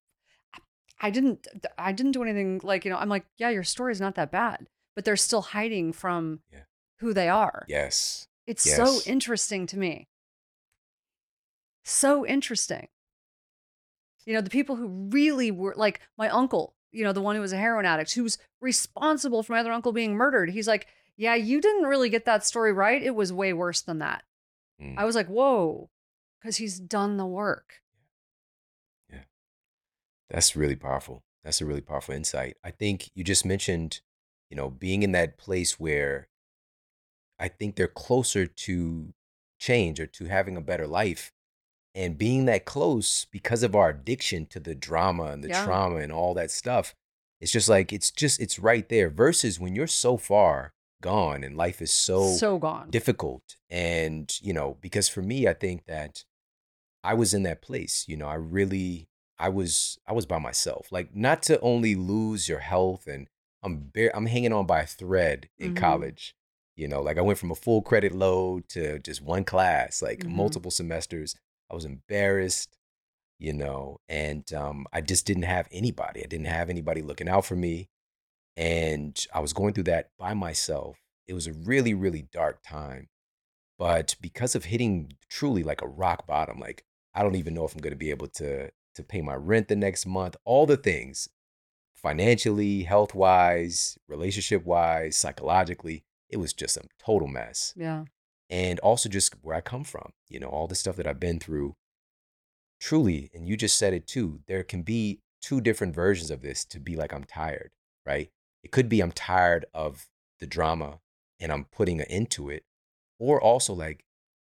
I didn't I didn't do anything like, you know, I'm like, yeah, your story is not that bad, but they're still hiding from Yeah. who they are. Yes. It's Yes. so interesting to me. So interesting. You know, the people who really were like my uncle, you know, the one who was a heroin addict, who's responsible for my other uncle being murdered. He's like, Yeah, you didn't really get that story right. It was way worse than that. Mm. I was like, Whoa, because he's done the work. Yeah. That's really powerful. That's a really powerful insight. I think you just mentioned, you know, being in that place where I think they're closer to change or to having a better life. And being that close because of our addiction to the drama and the Yeah. trauma and all that stuff, it's just like, it's just, it's right there. Versus when you're so far gone and life is so, so gone. difficult. And, you know, because for me, I think that I was in that place. You know, I really, I was, I was by myself. Like, not to only lose your health, and I'm bare, I'm hanging on by a thread in Mhm. college. You know, like I went from a full credit load to just one class, like Mhm. multiple semesters. I was embarrassed, you know, and um, I just didn't have anybody. I didn't have anybody looking out for me. And I was going through that by myself. It was a really, really dark time. But because of hitting truly like a rock bottom, like I don't even know if I'm going to be able to to pay my rent the next month, all the things financially, health wise, relationship wise, psychologically. It was just a total mess. Yeah. And also just where I come from, you know, all the stuff that I've been through. Truly, and you just said it too, there can be two different versions of this to be like, I'm tired, right? It could be I'm tired of the drama and I'm putting an end to it. Or also like,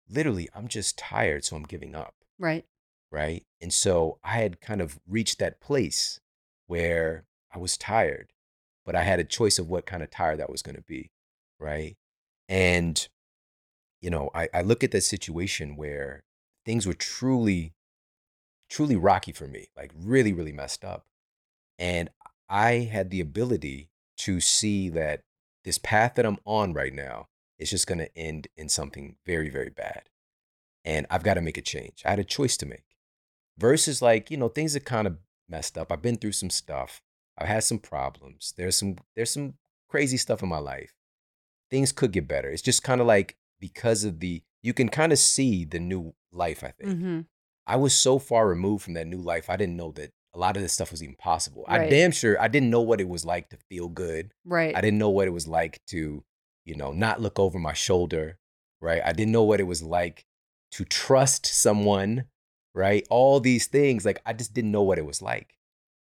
literally, I'm just tired, so I'm giving up Right. right? And so I had kind of reached that place where I was tired, but I had a choice of what kind of tired that was going to be, right? And, you know, I, I look at that situation where things were truly, truly rocky for me, like really, really messed up. And I had the ability to see that this path that I'm on right now is just going to end in something very, very bad and I've got to make a change. I had a choice to make. Versus like, you know, things are kind of messed up. I've been through some stuff. I've had some problems. There's some there's some crazy stuff in my life. Things could get better. It's just kind of like because of the you can kind of see the new life, I think. hmm I was so far removed from that new life. I didn't know that a lot of this stuff was even possible. I damn sure I didn't know what it was like to feel good. Right. I didn't know what it was like to, you know, not look over my shoulder, right? I didn't know what it was like to trust someone, right? All these things, like I just didn't know what it was like.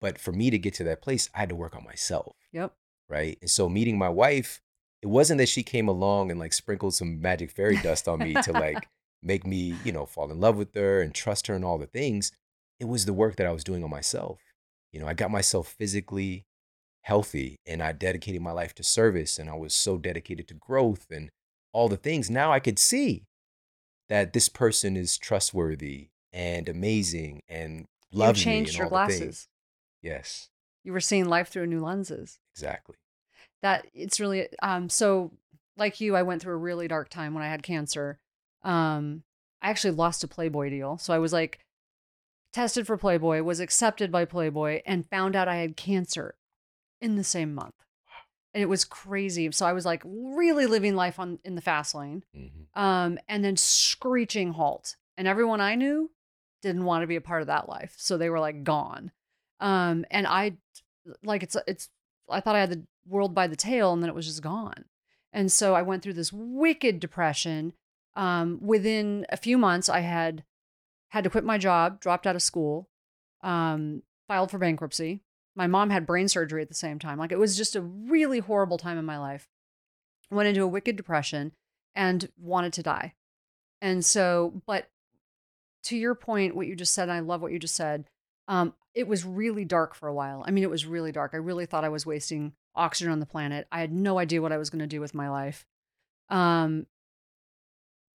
But for me to get to that place, I had to work on myself, Yep. right? And so meeting my wife, it wasn't that she came along and like sprinkled some magic fairy dust on me to like make me, you know, fall in love with her and trust her and all the things. It was the work that I was doing on myself. You know, I got myself physically healthy and I dedicated my life to service and I was so dedicated to growth and all the things. Now I could see that this person is trustworthy and amazing and You loves me changed your glasses. Yes, You were seeing life through new lenses. exactly. That it's really um so like you i went through a really dark time when i had cancer um i actually lost a playboy deal so i was like tested for playboy was accepted by playboy and found out i had cancer in the same month and it was crazy so i was like really living life on in the fast lane Mhm. um and then screeching halt and everyone i knew didn't want to be a part of that life so they were like gone um and i like it's it's i thought i had the world by the tail and then it was just gone. And so i went through this wicked depression um within a few months i had had to quit my job dropped out of school um filed for bankruptcy. My mom had brain surgery at the same time. Like it was just a really horrible time in my life. Went into a wicked depression and wanted to die. And so but to your point what you just said and i love what you just said um, it was really dark for a while. I mean, it was really dark. I really thought I was wasting oxygen on the planet. I had no idea what I was going to do with my life. Um,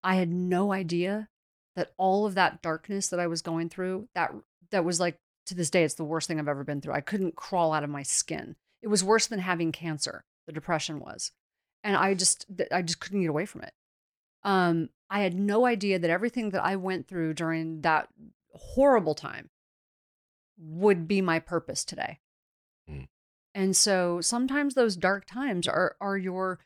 I had no idea that all of that darkness that I was going through, that that was like to this day, it's the worst thing I've ever been through. I couldn't crawl out of my skin. It was worse than having cancer. The depression was, and I just I just couldn't get away from it. Um, I had no idea that everything that I went through during that horrible time would be my purpose today. And so sometimes those dark times are are your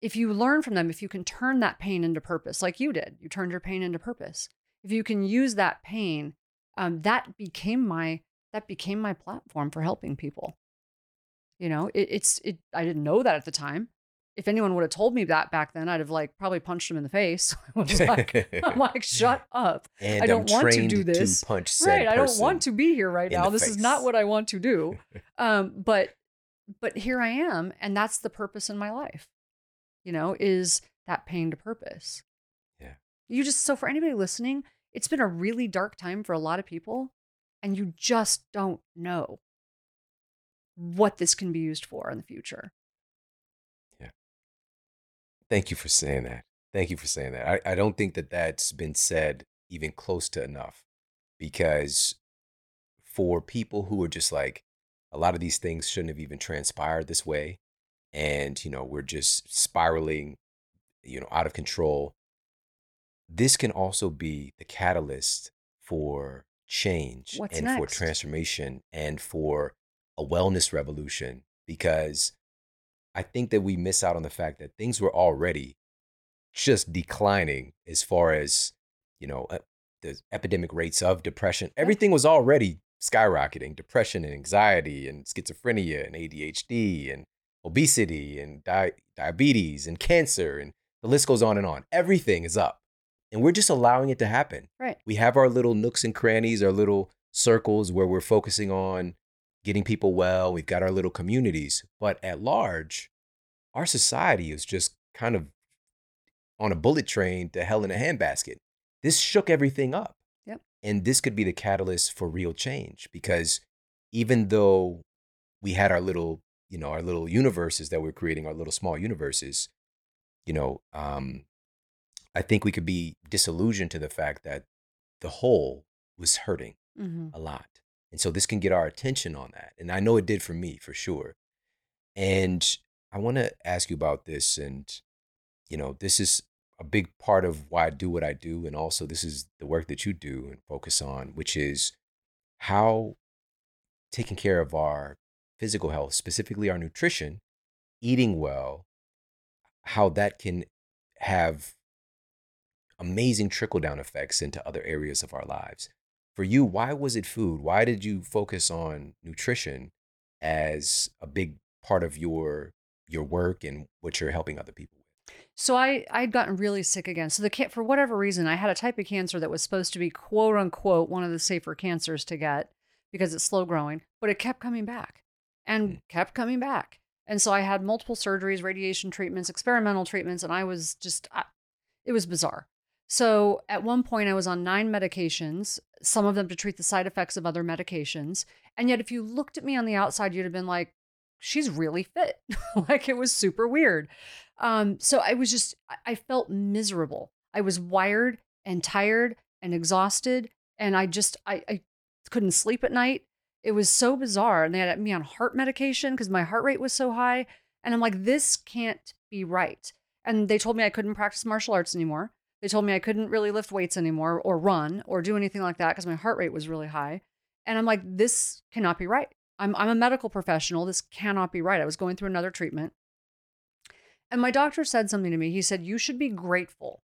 if you learn from them, if you can turn that pain into purpose, like you did, you turned your pain into purpose. If you can use that pain, um, that became my that became my platform for helping people. You know, it, it's it. I didn't know that at the time. If anyone would have told me that back then, I'd have like probably punched him in the face. I was like, I'm like, shut up. and I don't I'm want to do this. to punch right i don't want to be here right now this is not what i want to do um but but here i am and that's the purpose in my life you know is that pain to purpose Yeah. you just so for anybody listening it's been a really dark time for a lot of people and you just don't know what this can be used for in the future Thank you for saying that. Thank you for saying that. I, I don't think that that's been said even close to enough because for people who are just like, a lot of these things shouldn't have even transpired this way. And, you know, we're just spiraling, you know, out of control. This can also be the catalyst for change What's and for transformation and for a wellness revolution because I think that we miss out on the fact that things were already just declining as far as, you know, uh, the epidemic rates of depression. Everything was already skyrocketing depression and anxiety and schizophrenia and ADHD and obesity and di- diabetes and cancer and the list goes on and on. Everything is up. And we're just allowing it to happen. Right. We have our little nooks and crannies, our little circles where we're focusing on getting people well. We've got our little communities. But at large, our society is just kind of on a bullet train to hell in a handbasket. This shook everything up. Yep. And this could be the catalyst for real change because even though we had our little, you know, our little universes that we're creating, our little small universes, you know, um, I think we could be disillusioned to the fact that the whole was hurting hmm a lot. And so this can get our attention on that. And I know it did for me for sure. And I want to ask you about this. And, you know, this is a big part of why I do what I do. And also, this is the work that you do and focus on, which is how taking care of our physical health, specifically our nutrition, eating well, how that can have amazing trickle down effects into other areas of our lives. For you, why was it food? Why did you focus on nutrition as a big part of your your work and what you're helping other people with? So I I'd gotten really sick again. So the for whatever reason, I had a type of cancer that was supposed to be quote unquote one of the safer cancers to get because it's slow growing, but it kept coming back and Mm. kept coming back. And so I had multiple surgeries, radiation treatments, experimental treatments, and I was just I, it was bizarre. So at one point I was on nine medications, some of them to treat the side effects of other medications. And yet if you looked at me on the outside, you'd have been like, she's really fit. like it was super weird. Um, so I was just, I- felt miserable. I was wired and tired and exhausted. And I just, I, I couldn't sleep at night. It was so bizarre. And they had me on heart medication because my heart rate was so high. And I'm like, this can't be right. And they told me I couldn't practice martial arts anymore. They told me I couldn't really lift weights anymore or run or do anything like that because my heart rate was really high. And I'm like, this cannot be right. I'm, I'm a medical professional. This cannot be right. I was going through another treatment. And my doctor said something to me. He said, You should be grateful.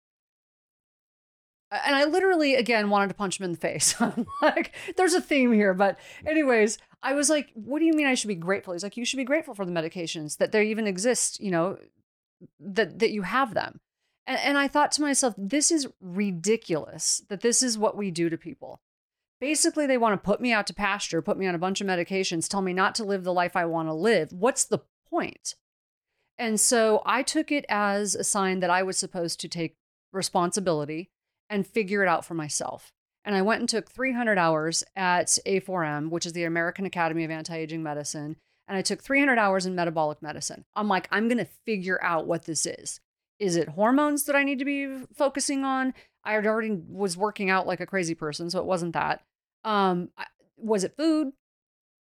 And I literally, again, wanted to punch him in the face. I'm like, there's a theme here. But, mm-hmm. anyways, I was like, What do you mean I should be grateful? He's like, You should be grateful for the medications that there even exist, you know, that, that you have them. And, and I thought to myself, This is ridiculous that this is what we do to people. Basically, they want to put me out to pasture, put me on a bunch of medications, tell me not to live the life I want to live. What's the point? And so I took it as a sign that I was supposed to take responsibility and figure it out for myself. And I went and took 300 hours at A4M, which is the American Academy of Anti Aging Medicine. And I took 300 hours in metabolic medicine. I'm like, I'm going to figure out what this is. Is it hormones that I need to be focusing on? I had already was working out like a crazy person, so it wasn't that. Um, was it food?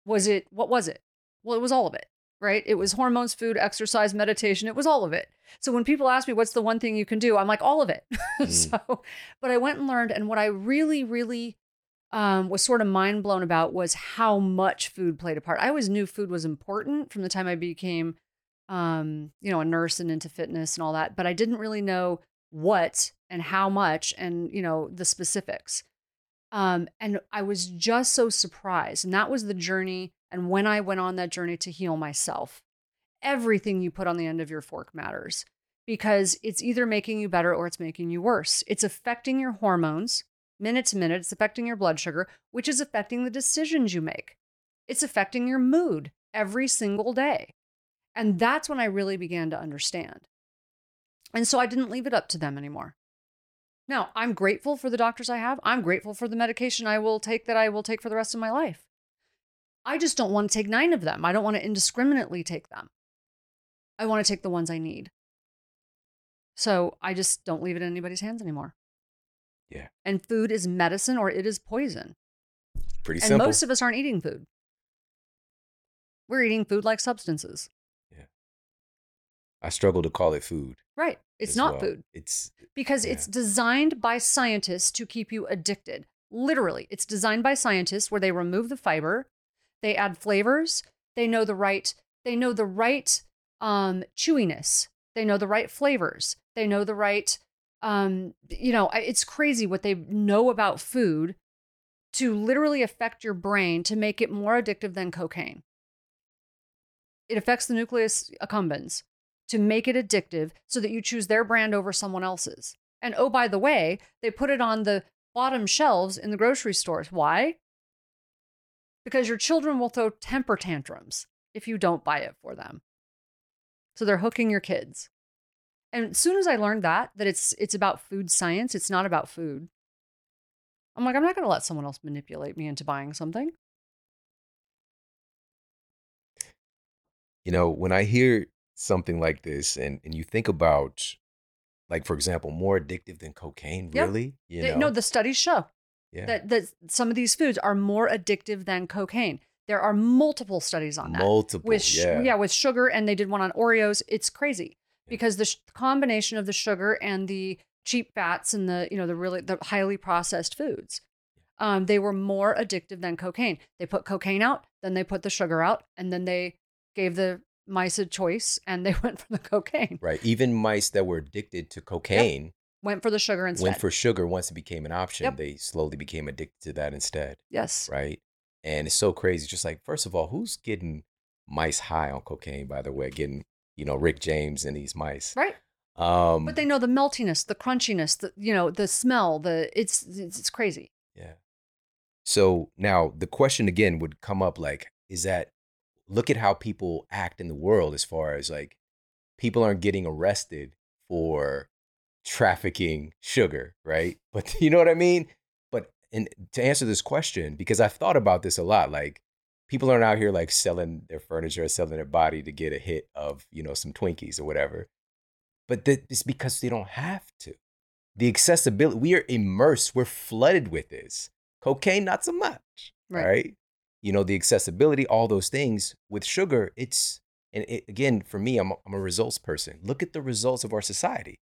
Was it what was it? Well, it was all of it, right? It was hormones, food, exercise, meditation. It was all of it. So when people ask me what's the one thing you can do, I'm like all of it. so, but I went and learned, and what I really, really um, was sort of mind blown about was how much food played a part. I always knew food was important from the time I became, um, you know, a nurse and into fitness and all that, but I didn't really know what and how much and you know the specifics. Um, and I was just so surprised. And that was the journey. And when I went on that journey to heal myself, everything you put on the end of your fork matters because it's either making you better or it's making you worse. It's affecting your hormones minute to minute. It's affecting your blood sugar, which is affecting the decisions you make. It's affecting your mood every single day. And that's when I really began to understand. And so I didn't leave it up to them anymore. Now, I'm grateful for the doctors I have. I'm grateful for the medication I will take that I will take for the rest of my life. I just don't want to take nine of them. I don't want to indiscriminately take them. I want to take the ones I need. So I just don't leave it in anybody's hands anymore. Yeah. And food is medicine or it is poison. Pretty and simple. most of us aren't eating food. We're eating food like substances. I struggle to call it food. Right. It's not well. food. It's because Yeah. it's designed by scientists to keep you addicted. Literally, it's designed by scientists where they remove the fiber, they add flavors, they know the right they know the right um chewiness, they know the right flavors, they know the right um you know, it's crazy what they know about food to literally affect your brain to make it more addictive than cocaine. It affects the nucleus accumbens to make it addictive so that you choose their brand over someone else's. And oh, by the way, they put it on the bottom shelves in the grocery stores. Why? Because your children will throw temper tantrums if you don't buy it for them. So they're hooking your kids. And as soon as I learned that, that it's it's about food science, it's not about food. I'm like, I'm not gonna let someone else manipulate me into buying something. You know, when I hear something like this and, and you think about like for example, more addictive than cocaine, really? You know? no, the studies show yeah. that, that some of these foods are more addictive than cocaine. There are multiple studies on that. Multiple. with sh- yeah. with sugar and they did one on Oreos. It's crazy because the sh- combination of the sugar and the cheap fats and the you know the really the highly processed foods, um, they were more addictive than cocaine. They put cocaine out, then they put the sugar out, and then they gave the mice a choice and they went for the cocaine, Right. Even mice that were addicted to cocaine went for the sugar instead. went for sugar once it became an option. Yep. They slowly became addicted to that instead. yes, Right. And it's so crazy. Just like, first of all, who's getting mice high on cocaine, by the way, getting, you know, Rick James and these mice. right. Um But they know the meltiness, the crunchiness, the you know the smell, the it's it's, it's crazy. Yeah. So now the question again would come up like, is that look at how people act in the world as far as like people aren't getting arrested for trafficking sugar, right? But you know what I mean? But and to answer this question, because I've thought about this a lot, like people aren't out here like selling their furniture or selling their body to get a hit of, you know, some Twinkies or whatever. But th- it's because they don't have to. The accessibility, we are immersed, we're flooded with this. Cocaine, not so much. Right. Right. You know, the accessibility, all those things. With sugar, it's, and it, again, for me, I'm a, I'm a results person. Look at the results of our society.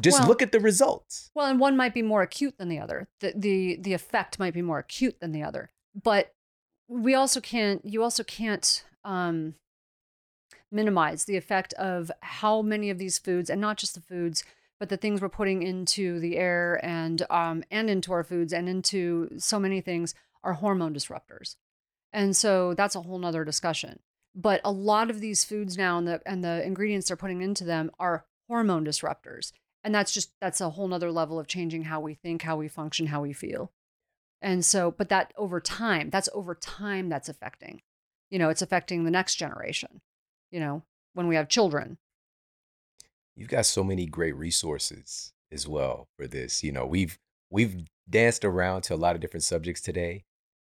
Just Well- look at the results. Well, and one might be more acute than the other. The the the effect might be more acute than the other. But we also can't you also can't um minimize the effect of how many of these foods and not just the foods but the things we're putting into the air and um and into our foods and into so many things are hormone disruptors. And so that's a whole nother discussion. But a lot of these foods now and the and the ingredients they're putting into them are hormone disruptors and that's just that's a whole nother level of changing how we think how we function how we feel and so but that over time that's over time that's affecting you know it's affecting the next generation you know when we have children You've got so many great resources as well for this. You know, we've we've danced around to a lot of different subjects today,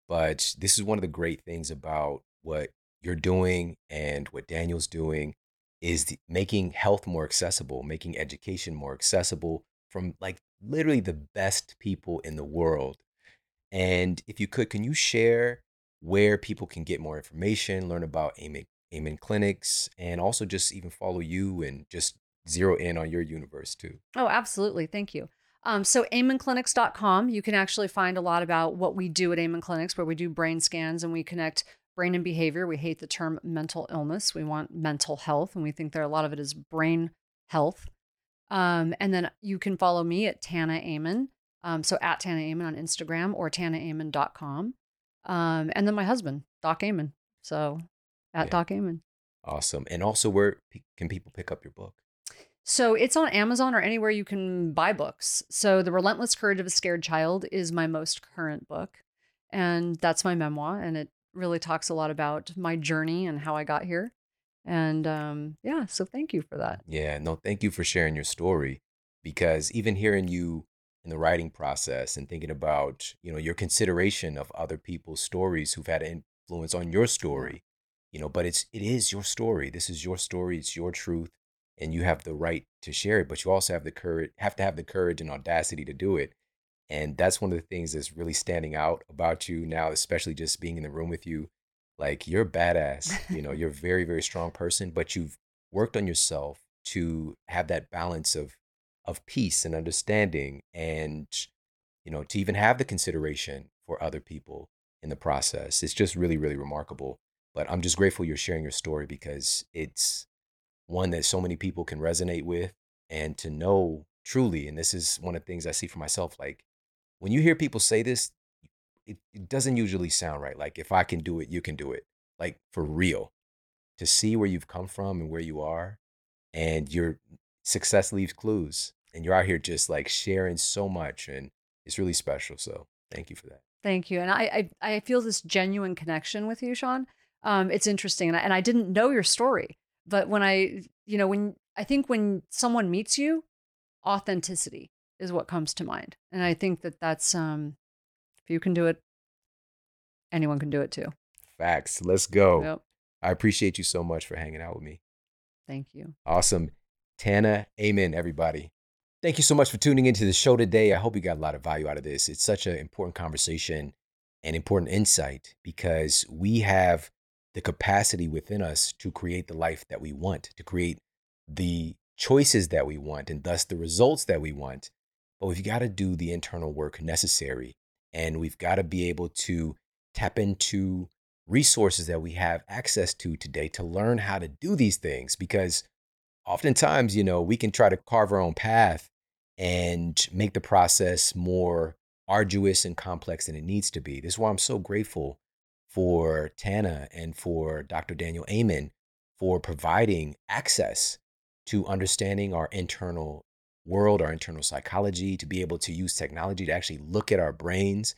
but this is one of the great things about what you're doing and what Daniel's doing is the, making health more accessible, making education more accessible from like literally the best people in the world. And if you could, can you share where people can get more information, learn about Amen, Amen Clinics, and also just even follow you and just zero in on your universe too? Oh, absolutely. Thank you. Um, so, amenclinics.com, you can actually find a lot about what we do at Amen Clinics, where we do brain scans and we connect brain and behavior. We hate the term mental illness. We want mental health, and we think there a lot of it is brain health. Um, and then you can follow me at Tana Amen. Um, so, at Tana Amen on Instagram or tanaamen.com. Um, and then my husband, Doc Amen. So, at Yeah. Doc Amen. Awesome. And also, where can people pick up your book? So it's on Amazon or anywhere you can buy books. So The Relentless Courage of a Scared Child is my most current book. And that's my memoir. And it really talks a lot about my journey and how I got here. And um, yeah, so thank you for that. Yeah, no, thank you for sharing your story because even hearing you in the writing process and thinking about, you know, your consideration of other people's stories who've had an influence on your story, you know, but it's it is your story. This is your story, it's your truth, and you have the right to share it, but you also have the courage have to have the courage and audacity to do it. And that's one of the things that's really standing out about you now, especially just being in the room with you. Like you're badass, you know, you're a very, very strong person, but you've worked on yourself to have that balance of of peace and understanding and you know to even have the consideration for other people in the process it's just really really remarkable but i'm just grateful you're sharing your story because it's one that so many people can resonate with and to know truly and this is one of the things i see for myself like when you hear people say this it, it doesn't usually sound right. Like if I can do it, you can do it. Like for real. To see where you've come from and where you are, and your success leaves clues, and you're out here just like sharing so much, and it's really special. So thank you for that. Thank you. And I I, I feel this genuine connection with you, Shawn. Um, it's interesting, and I, and I didn't know your story, but when I, you know, when I think when someone meets you, authenticity is what comes to mind, and I think that that's um, if you can do it, anyone can do it too. Facts. Let's go. Yep. I appreciate you so much for hanging out with me. Thank you. Awesome. Tana, Amen, everybody. Thank you so much for tuning into the show today. I hope you got a lot of value out of this. It's such an important conversation and important insight because we have the capacity within us to create the life that we want, to create the choices that we want, and thus the results that we want. But we've got to do the internal work necessary. And we've got to be able to tap into resources that we have access to today to learn how to do these things because oftentimes, you know, we can try to carve our own path and make the process more arduous and complex than it needs to be. This is why I'm so grateful for Tana and for Dr. Daniel Amen for providing access to understanding our internal world, our internal psychology, to be able to use technology to actually look at our brains.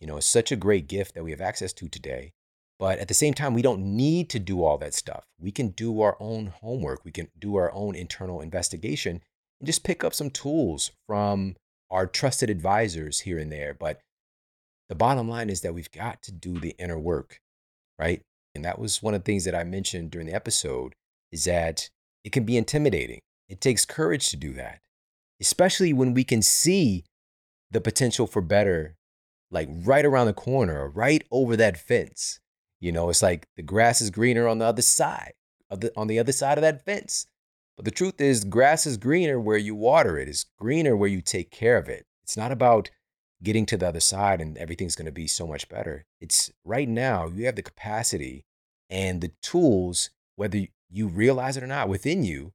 You know, it's such a great gift that we have access to today. But at the same time, we don't need to do all that stuff. We can do our own homework. We can do our own internal investigation and just pick up some tools from our trusted advisors here and there. But the bottom line is that we've got to do the inner work, right? And that was one of the things that I mentioned during the episode is that it can be intimidating. It takes courage to do that, especially when we can see the potential for better, like right around the corner, right over that fence. You know, it's like the grass is greener on the other side of the on the other side of that fence. But the truth is grass is greener where you water it. It's greener where you take care of it. It's not about getting to the other side and everything's going to be so much better. It's right now you have the capacity and the tools whether you realize it or not within you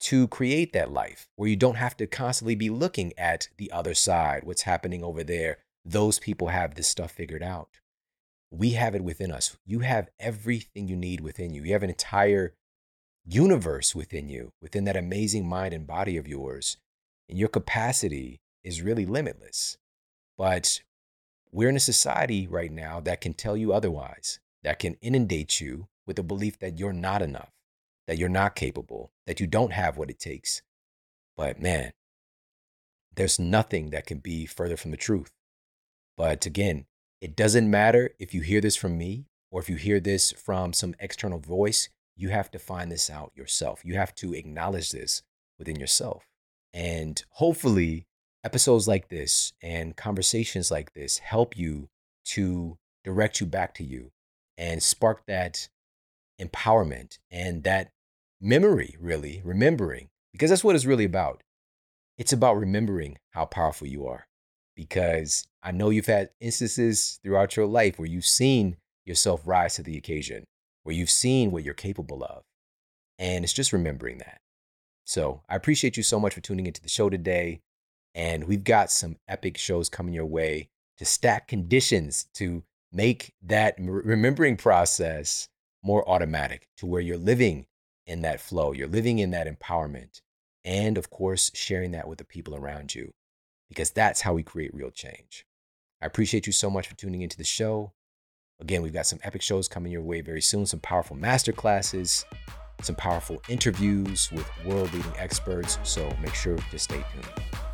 to create that life where you don't have to constantly be looking at the other side, what's happening over there. Those people have this stuff figured out we have it within us. You have everything you need within you. You have an entire universe within you, within that amazing mind and body of yours. And your capacity is really limitless. But we're in a society right now that can tell you otherwise, that can inundate you with the belief that you're not enough, that you're not capable, that you don't have what it takes. But man, there's nothing that can be further from the truth. But again, it doesn't matter if you hear this from me or if you hear this from some external voice, you have to find this out yourself. You have to acknowledge this within yourself. And hopefully, episodes like this and conversations like this help you to direct you back to you and spark that empowerment and that memory, really, remembering, because that's what it's really about. It's about remembering how powerful you are because I know you've had instances throughout your life where you've seen yourself rise to the occasion, where you've seen what you're capable of. And it's just remembering that. So I appreciate you so much for tuning into the show today. And we've got some epic shows coming your way to stack conditions to make that remembering process more automatic to where you're living in that flow, you're living in that empowerment, and of course, sharing that with the people around you because that's how we create real change. I appreciate you so much for tuning into the show. Again, we've got some epic shows coming your way very soon, some powerful masterclasses, some powerful interviews with world leading experts. So make sure to stay tuned.